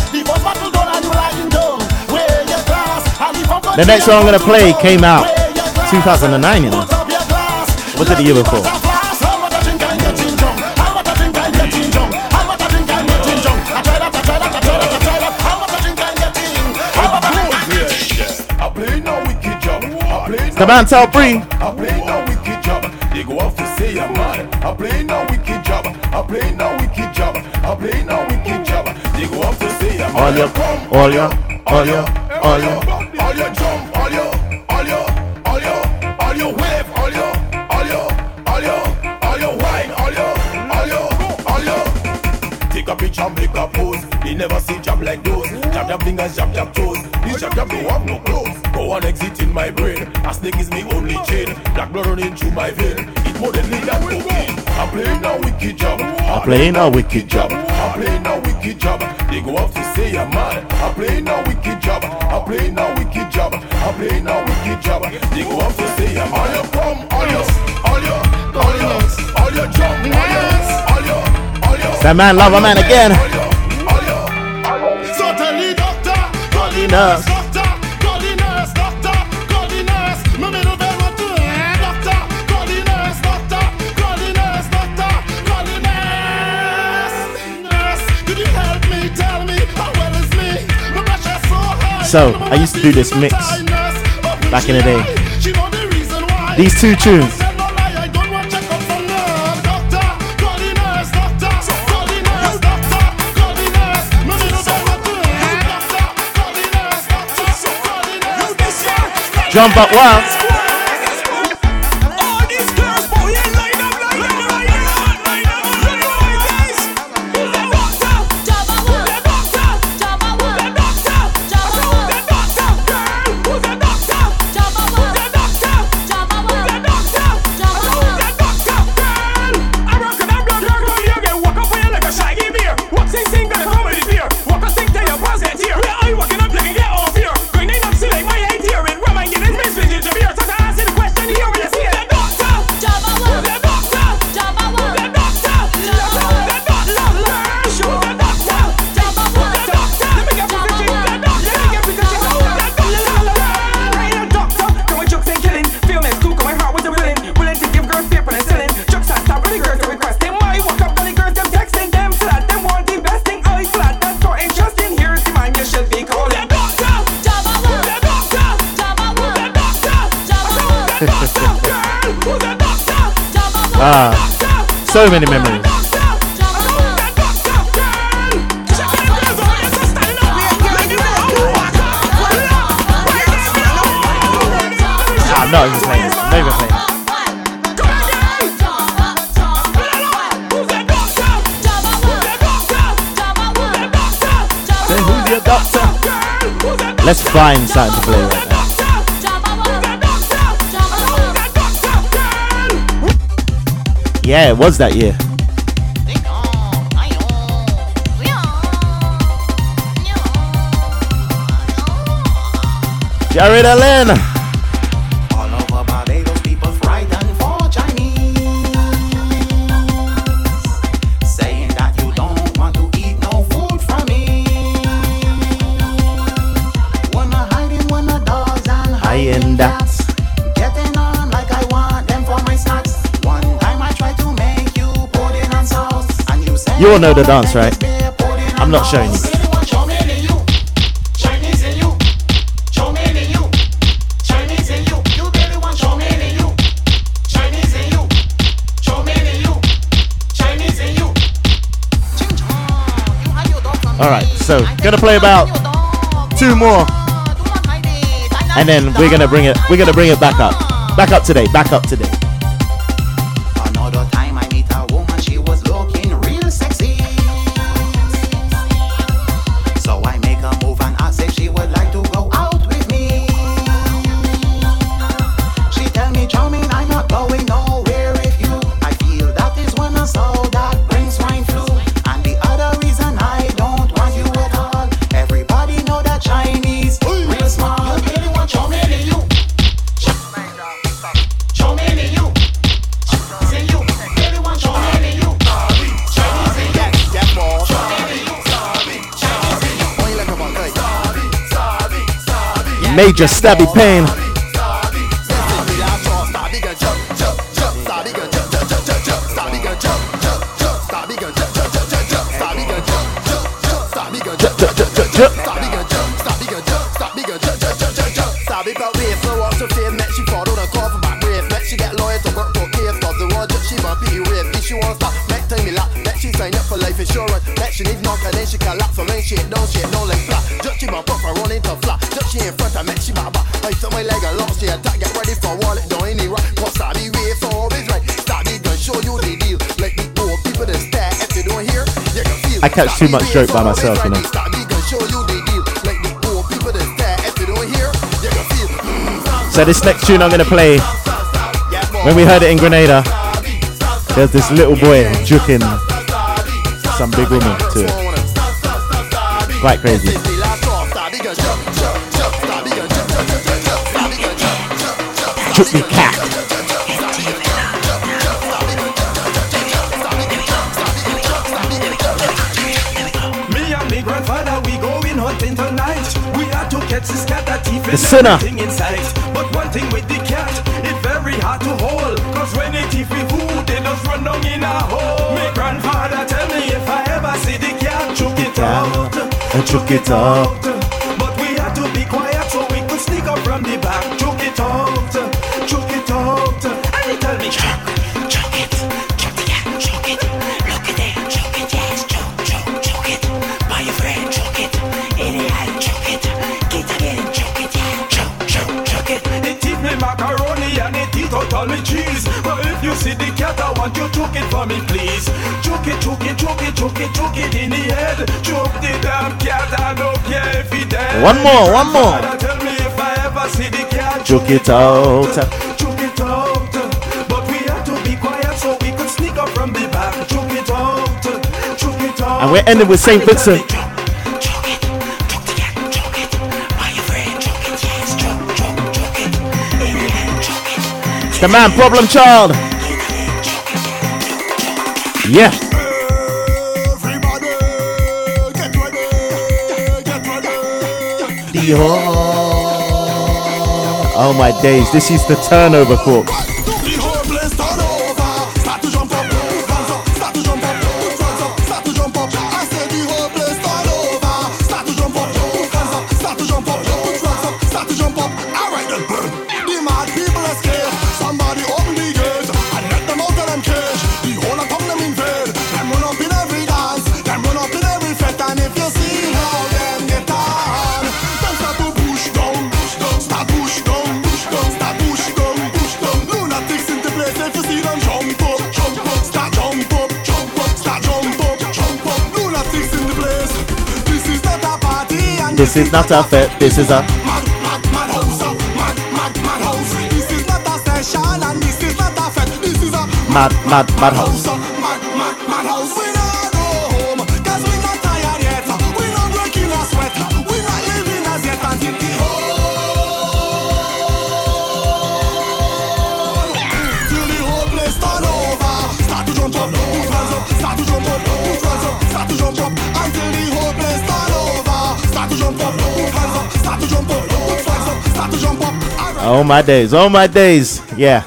The next song I'm gonna play came out 2009, you know. Was it the year before? The man Tallpree. I play no wicked job. They go off to say I'm mad. I play no wicked job. I play no wicked job. I play no wicked. They go off to say I'm All your, all your, all your, all your. all your jump, all your, all your, all your, all your wave, all your, all your, all your, all your wine, all your, all your, all your. Take a picture, make a pose. They never see jab like those. Jab jab fingers, jab jab toes. This jab jab don't have no clothes. Go on exit in my brain. A snake is me only chain. Black blood running through my vein. It more than than cocaine. I'm playing a wicked job. I'm playing a wicked job. I'm playing a wicked job. They go off to say I'm mad. I'm playing a wicked job. I'm playing a wicked job. I'm playing a wicked job. They go off to say I'm all your come, all your, all your, all your, all your jump, all your, all your, all your. That man, love a man again. So tell the doctor, call the so I used to do this mix back in the day. These two tunes. Jump no lie, many memories. Not even playing. Not even playing? Let's find something to play right Yeah, it was that year. Jared Allen. You all know the dance, right? I'm not showing you. Chinese in you. Chow mein in you. Chinese in you. You really want chow mein in you. Chinese in you. Chow mein in you. Chinese in you. All right, so gonna play about two more, and then we're gonna bring it. We're gonna bring it back up, back up today, back up today. Major stabby pain. I catch too much joke by myself, you know. So this next tune I'm gonna play, when we heard it in Grenada, there's this little boy juking some big woman to it. Quite crazy. Juke me cat. The sinner. everything in sight. But one thing with the cat, it very hard to hold. Cause when they thief we food, they just run down in a hole. Me grandfather tell me if I ever see the cat, choke it out. And choke it out. For me, please. Choke it, choke it, choke it, choke it, choke it in the head. Choke the damn cat, I don't care if he dead. One more, one more. Tell me if I ever see the cat. Juke it out. Choke it out. But we had to be quiet so we could sneak up from the back. Choke it out. Choke it out. And we're ending with St. Vincent. The man, Problem Child. Yeah. The Oh my days, this is the turnover corpse. This is not a fet. This is a mad, mad, madhouse. This is not a session and this is not a fete. This is a mad, mad, mad house. Oh my days, oh my days. Yeah.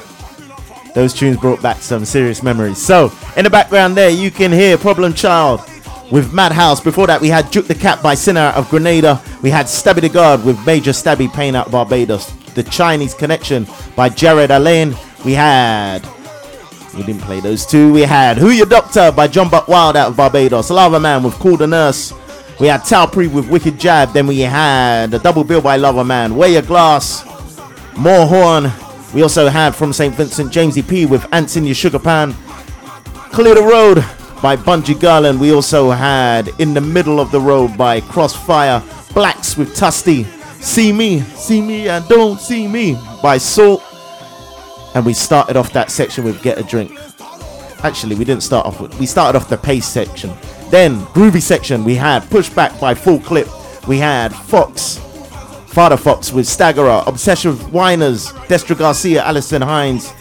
Those tunes brought back some serious memories. So, in the background there, you can hear Problem Child with Madhouse. Before that, we had Juke the Cat by Sinner of Grenada. We had Stabby the God with Major Stabby Pain out of Barbados. The Chinese Connection by Jared Alain. We had. We didn't play those two. We had Who Your Doctor by John Buck Wild out of Barbados. Lava Man with Call the Nurse. We had Tallpree with Wicked Jab. Then we had a double bill by Lava Man. Wear Your Glass. More Horn. We also had from St. Vincent Jamesy P with Ants in Your Sugar Pan. Clear the Road by Bunji Garlin. We also had In the Middle of the Road by Crossfire. Blaxx with Tusty. See Me, See Me and Don't See Me by Salt. And we started off that section with Get a Drink. Actually, we didn't start off with, we started off the pace section. Then, groovy section, we had Pushback by Full Clip. We had Fox, Father Fox with Staggerer, Obsession with Whiners, Destra Garcia, Alison Hinds,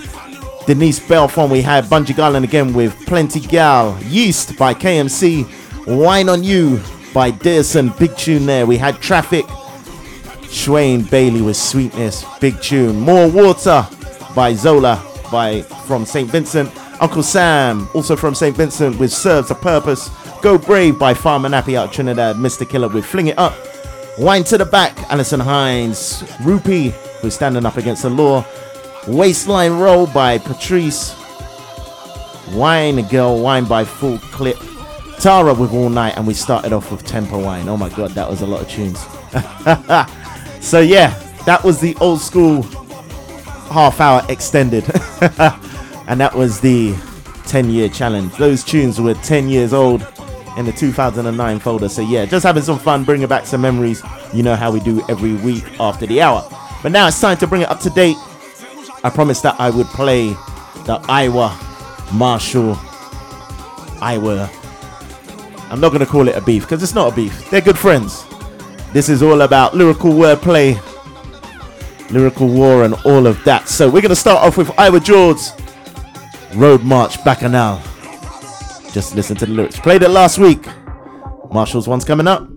Denise Belfon. We had Bunji Garlin again with Plenty Gal, Yeast by KMC, Wine on You by Dearson, big tune there. We had Traffic, Schwain Bailey with Sweetness, big tune. More Water by Zola by from St. Vincent. Uncle Sam, also from St. Vincent, with Serves a Purpose. Go Brave by Farmer Nappy out Trinidad. Mr. Killer with Fling It Up. Wine to the Back, Alison Hinds. Rupee, who's standing up against the law. Waistline Roll by Patrice. Wine Girl, Wine by Full Clip. Tara with All Night, and we started off with Tempo Wine. Oh my god, that was a lot of tunes. so yeah, that was the old school half hour extended. and that was the 10 year challenge. Those tunes were 10 years old in the 2009 folder. So yeah, just having some fun, bringing back some memories. You know how we do every week after the hour. But now it's time to bring it up to date. I promised that I would play the Iwer Machel Iwer. I'm not going to call it a beef because it's not a beef. They're good friends. This is all about lyrical wordplay, lyrical war, and all of that. So we're going to start off with Iwer George, Road March Bacchanal. Just listen to the lyrics. Played it last week. Machel's one's coming up.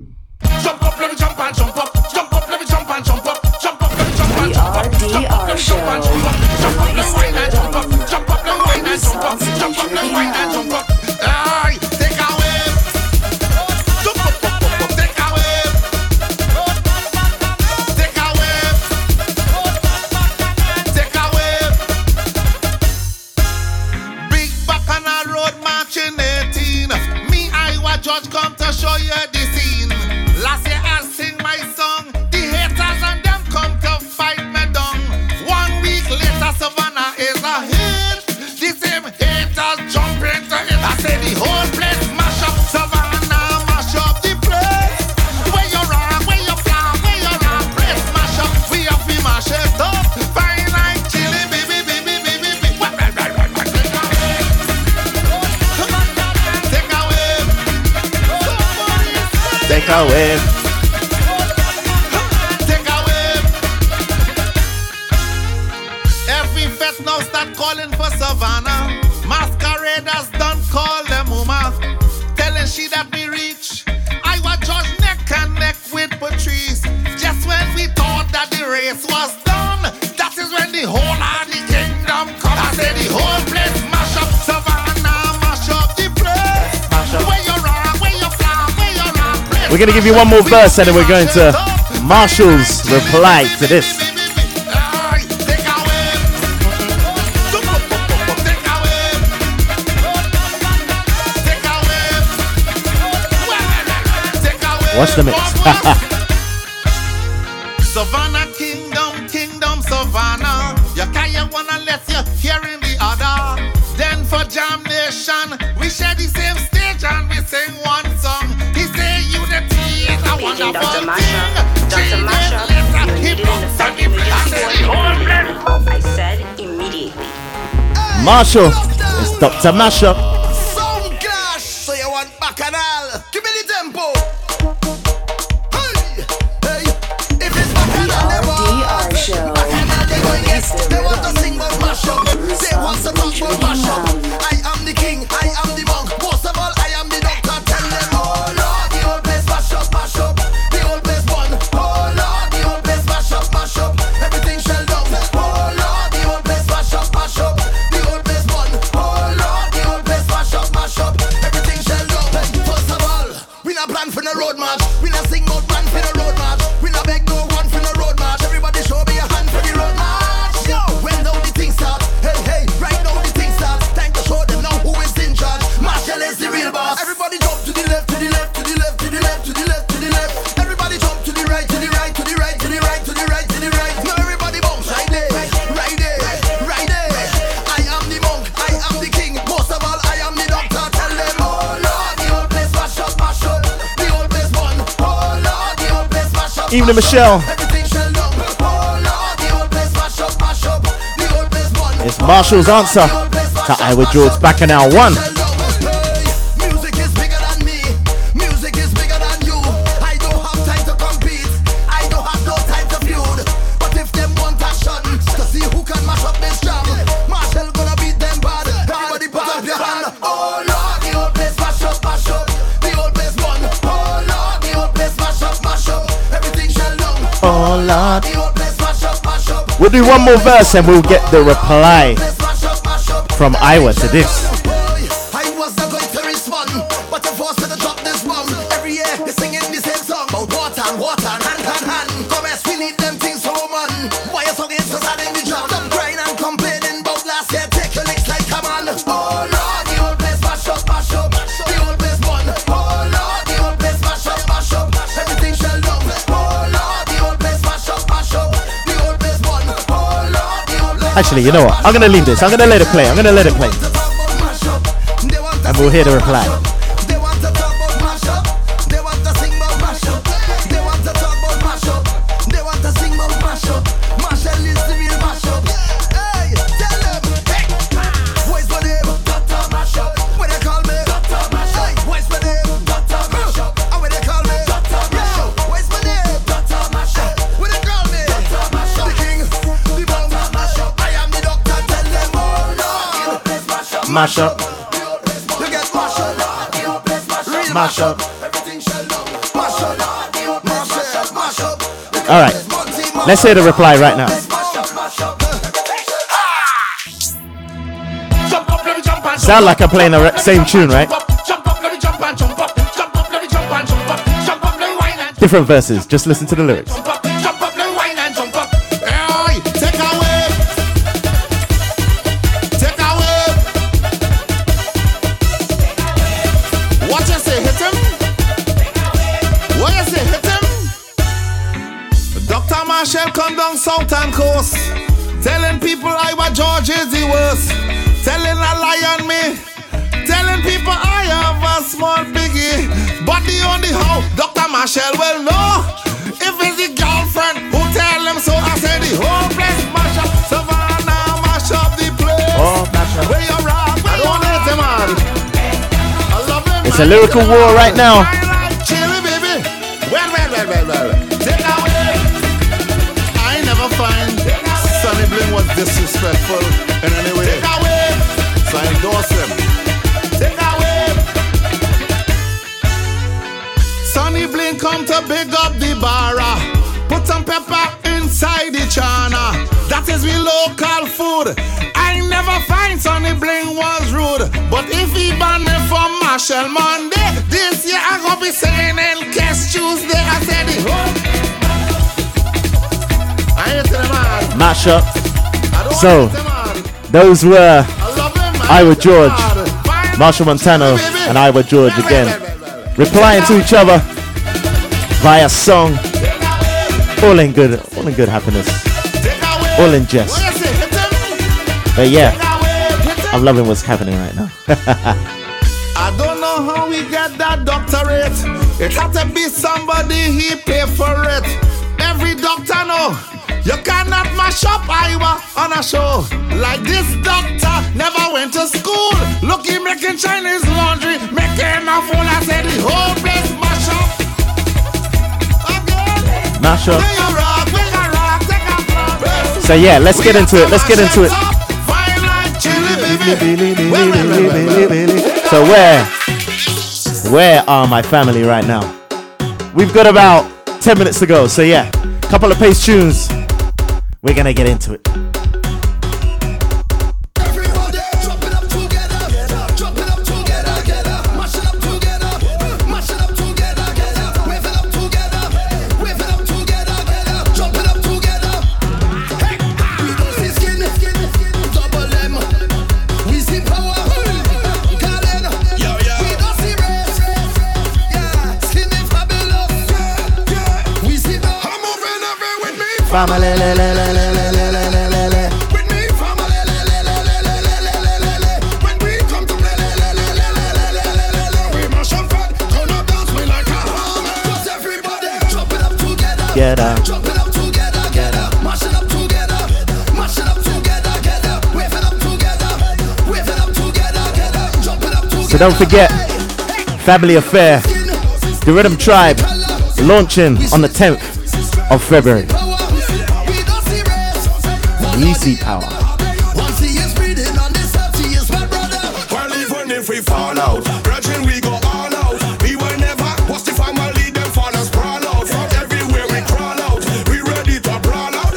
Away. We're going to give you one more verse and then we're going to Machel's reply to this. Watch the mix. Machel. It's Dr. Mashup. It's Machel's answer to Iwer George back in our one. We'll do one more verse and we'll get the reply from Iwer to this. Actually, you know what? I'm gonna leave this. I'm gonna let it play. I'm gonna let it play. And we'll hear the reply. Mash up. You get mash up. Mash up. Mash up. All right. Let's hear the reply right now. Sound like I'm playing the same tune, right? Different verses. Just listen to the lyrics. Southern Coast. Telling people I was George is the worst. Telling a lie on me. Telling people I have a small biggie. The Dr. Machel will know if it's the girlfriend who tell him so. I the whole place mash up. Savannah mash up the place. Oh, mash up. Where you where you man. It's a lyrical war right now. Muslim. Take wave, Sonny Blink come to big up the barra. Ah. Put some pepper inside the chana. That is we local food. I never find Sonny Blink was rude. But if he ban me from Machel Monday, this year I gonna be saying in case Tuesday I said it. I ain't Mashup. So, those were Iwer George, Machel Montano, and Iwer George again, replying to each other via song. All in good, all in good happiness, all in jest. But yeah, I'm loving what's happening right now. I don't know how we get that doctorate. It had to be somebody he paid for it. Every doctor know you cannot mash up Iwer on a show like this doctor never went to school. Look, he making Chinese laundry, making a fool. I said oh, the whole place mash up. Mash up. Bring a rock, bring a rock, take a flop. So yeah, let's get into it. Let's get into it. So where, where are my family right now? We've got about 10 minutes to go. So yeah, couple of pace tunes. We're gonna get into it. Family, le, le, le, le, le, le, le, le, le, le. With me, family, le, le, le, le, le, le, le, le, le, le, le. When we come to play, le, le, le, le, le, le, le, le, le. We mash up fat, turn up, dance me like a hammer. 'Cause everybody jump it up together. Get up. It up together, get up. Mash it up together. Mash it up together, get up. Wave it up together. Wave it up together, get up. It up together. So don't forget, Family Affair, the Rhythm Tribe, launching on the 10th of February. Well, even if we fall out, brethren, we go all out. We will never watch the family, them fathers sprawl out. From everywhere we crawl out, we ready to brawl out.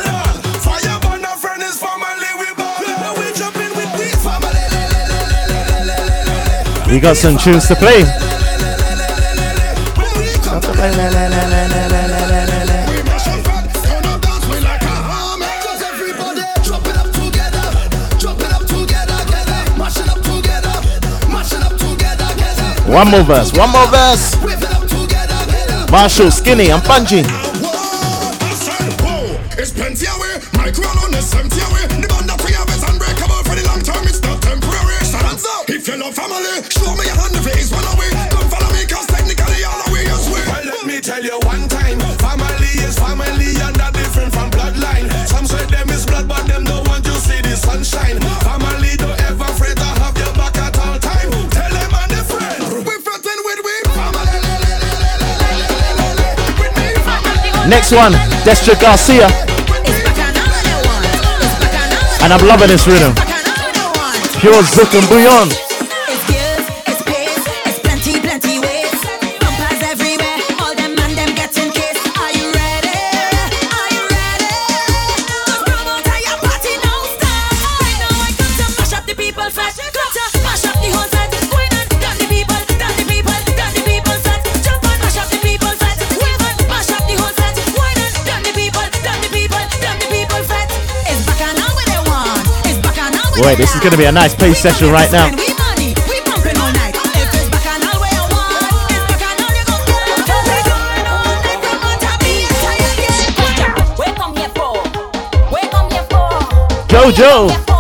Fire burn a friend is family, we ball out. We jump in with we family. We got some tunes to play. One more verse, one more verse. Machel, Skinny, I'm punching. Next one, Destra Garcia. And I'm loving this rhythm. Pure Zouk and Bouyon. Boy, this is going to be a nice pace session right now. we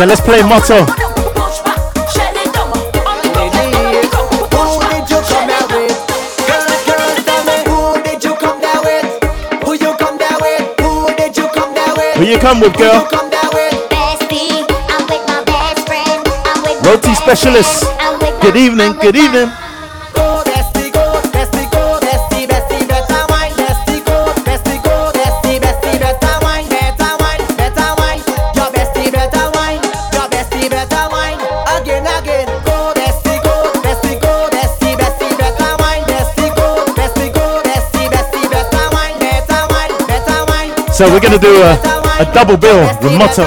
So let's play Motto. Who did you come down with, Who you come down with? Who did you come down with? Who you come with girl? Roti specialist. Good evening, good evening. So we're gonna do a, a double bill with motto.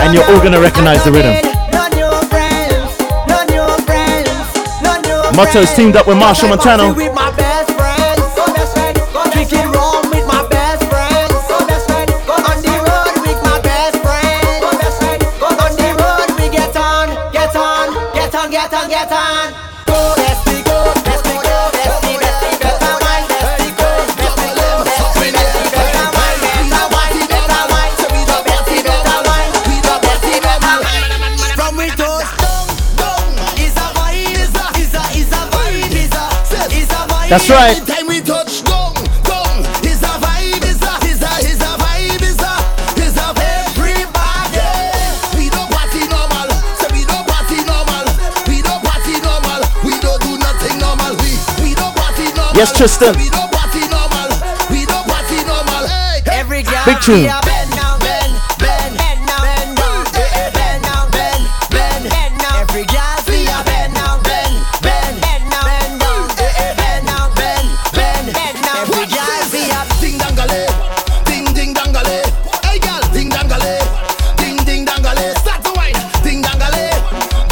And you're all gonna recognize the rhythm. Motto's teamed up with Machel Montano. That's right. Anytime we touch down, down, is a vibe, is a, is a, is a vibe, is a, is a everybody. We don't party normal, so we don't party normal. We don't party normal, we don't do nothing normal. We, we don't party normal. Yes, Tristan. We don't party normal, we don't party normal. Hey, Every girl Big tune.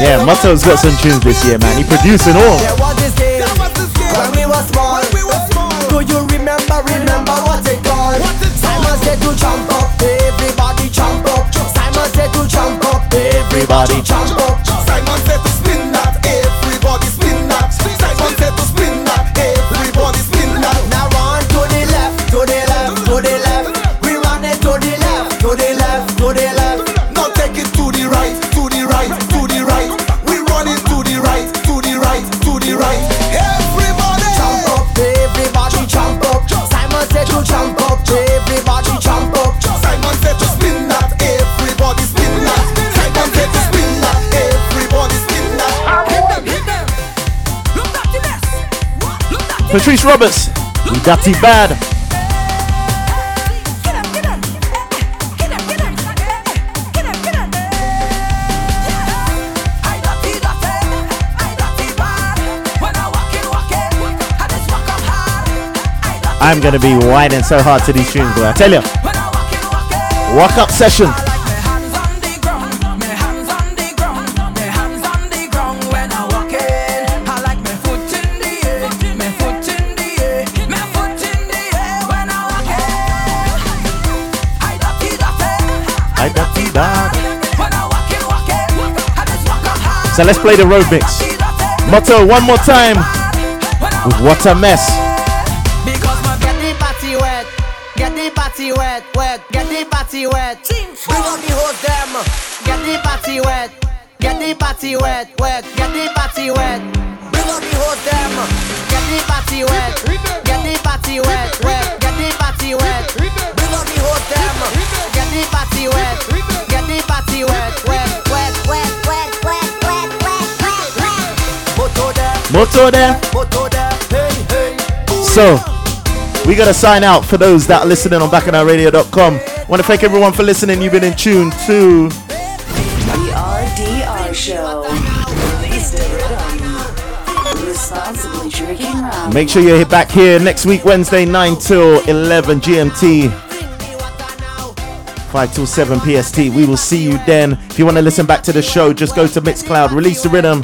Yeah, Motto's got some tunes this year, man. He producing all. There was this when we were small. Do you remember? Remember what it called? Simon said to jump up, everybody jump up. Simon said to jump up, everybody jump Patrice Roberts, dirty bad. I'm gonna be whining so hard to these tunes, boy. I tell you. Walk up session. So let's play the road mix. Motto one more time what a mess. Get the party wet, get the party wet, wet, get the party wet. Bring on the hose them. Get the party wet, get the party wet, wet, get the party wet. Bring on the hose them. Get the party wet, get the party wet, wet, get the party wet. Bring on the hose them. Get the party wet, get the party wet, wet, Motto there. Motto there, hey, hey. So, we gotta sign out for those that are listening on bacchanalradio.com. Want to thank everyone for listening. You've been in tune to The RDR Show. Release the rhythm. Responsibly drinking. Make sure you're back here next week, Wednesday, 9 till 11 GMT, 5 till 7 PST. We will see you then. If you want to listen back to the show, just go to Mixcloud, release the rhythm,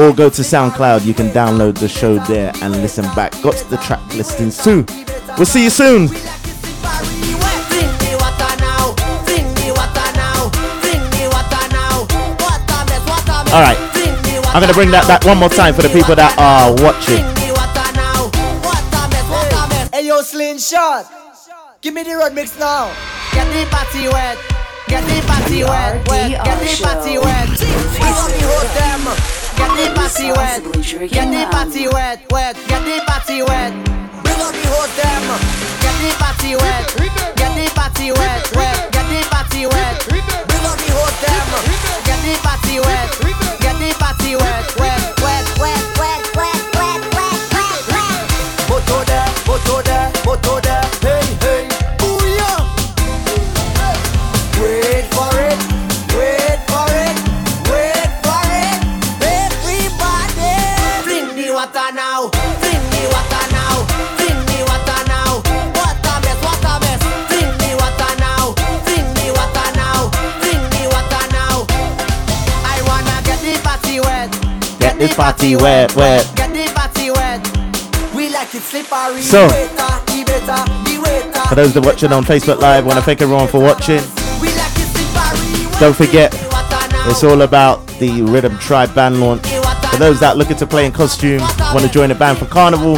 or go to SoundCloud. You can download the show there and listen back. Got the track listings too. We'll see you soon. All right. I'm going to bring that back one more time for the people that are watching. Hey yo, slingshot. Give me the road mix now. Get the party wet. Get the party wet. Get the party wet. Bring on the hose them. Get the party wet. Get the party wet, wet. Get the party wet. Bring up the host them. Get the party wet. Get the party wet, wet. Get the party wet. Bring up the host them. Get the party wet. Get the party wet, wet, wet, wet, wet. Get the party wet. We like it slippery. So- Waiter, the better, the waiter. For those that are watching on Facebook Live, want to thank everyone for watching. Don't forget, it's all about the Rhythm Tribe band launch. For those that are looking to play in costume, want to join the band for Carnival,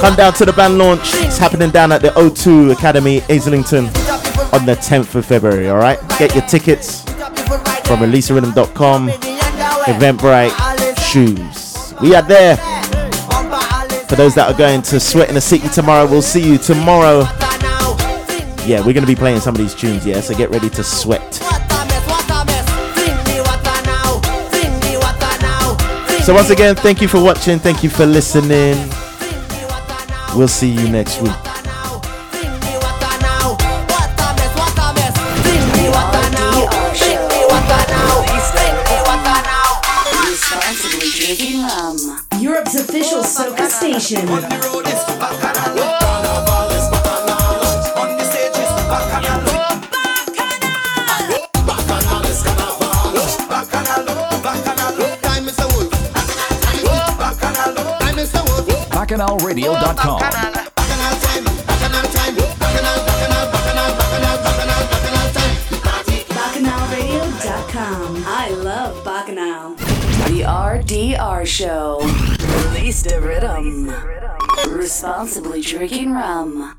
come down to the band launch. It's happening down at the O2 Academy, Islington, on the 10th of February. All right, get your tickets from releaserhythm.com, Eventbrite, shoes. We are there. For those that are going to Sweat in the City tomorrow, we'll see you tomorrow. Yeah, we're going to be playing some of these tunes, yeah, so get ready to sweat. So, once again, thank you for watching, thank you for listening. We'll see you next week. Official soca station. BacchanalRadio.com. RDR Show. Release the rhythm. Responsibly drinking rum.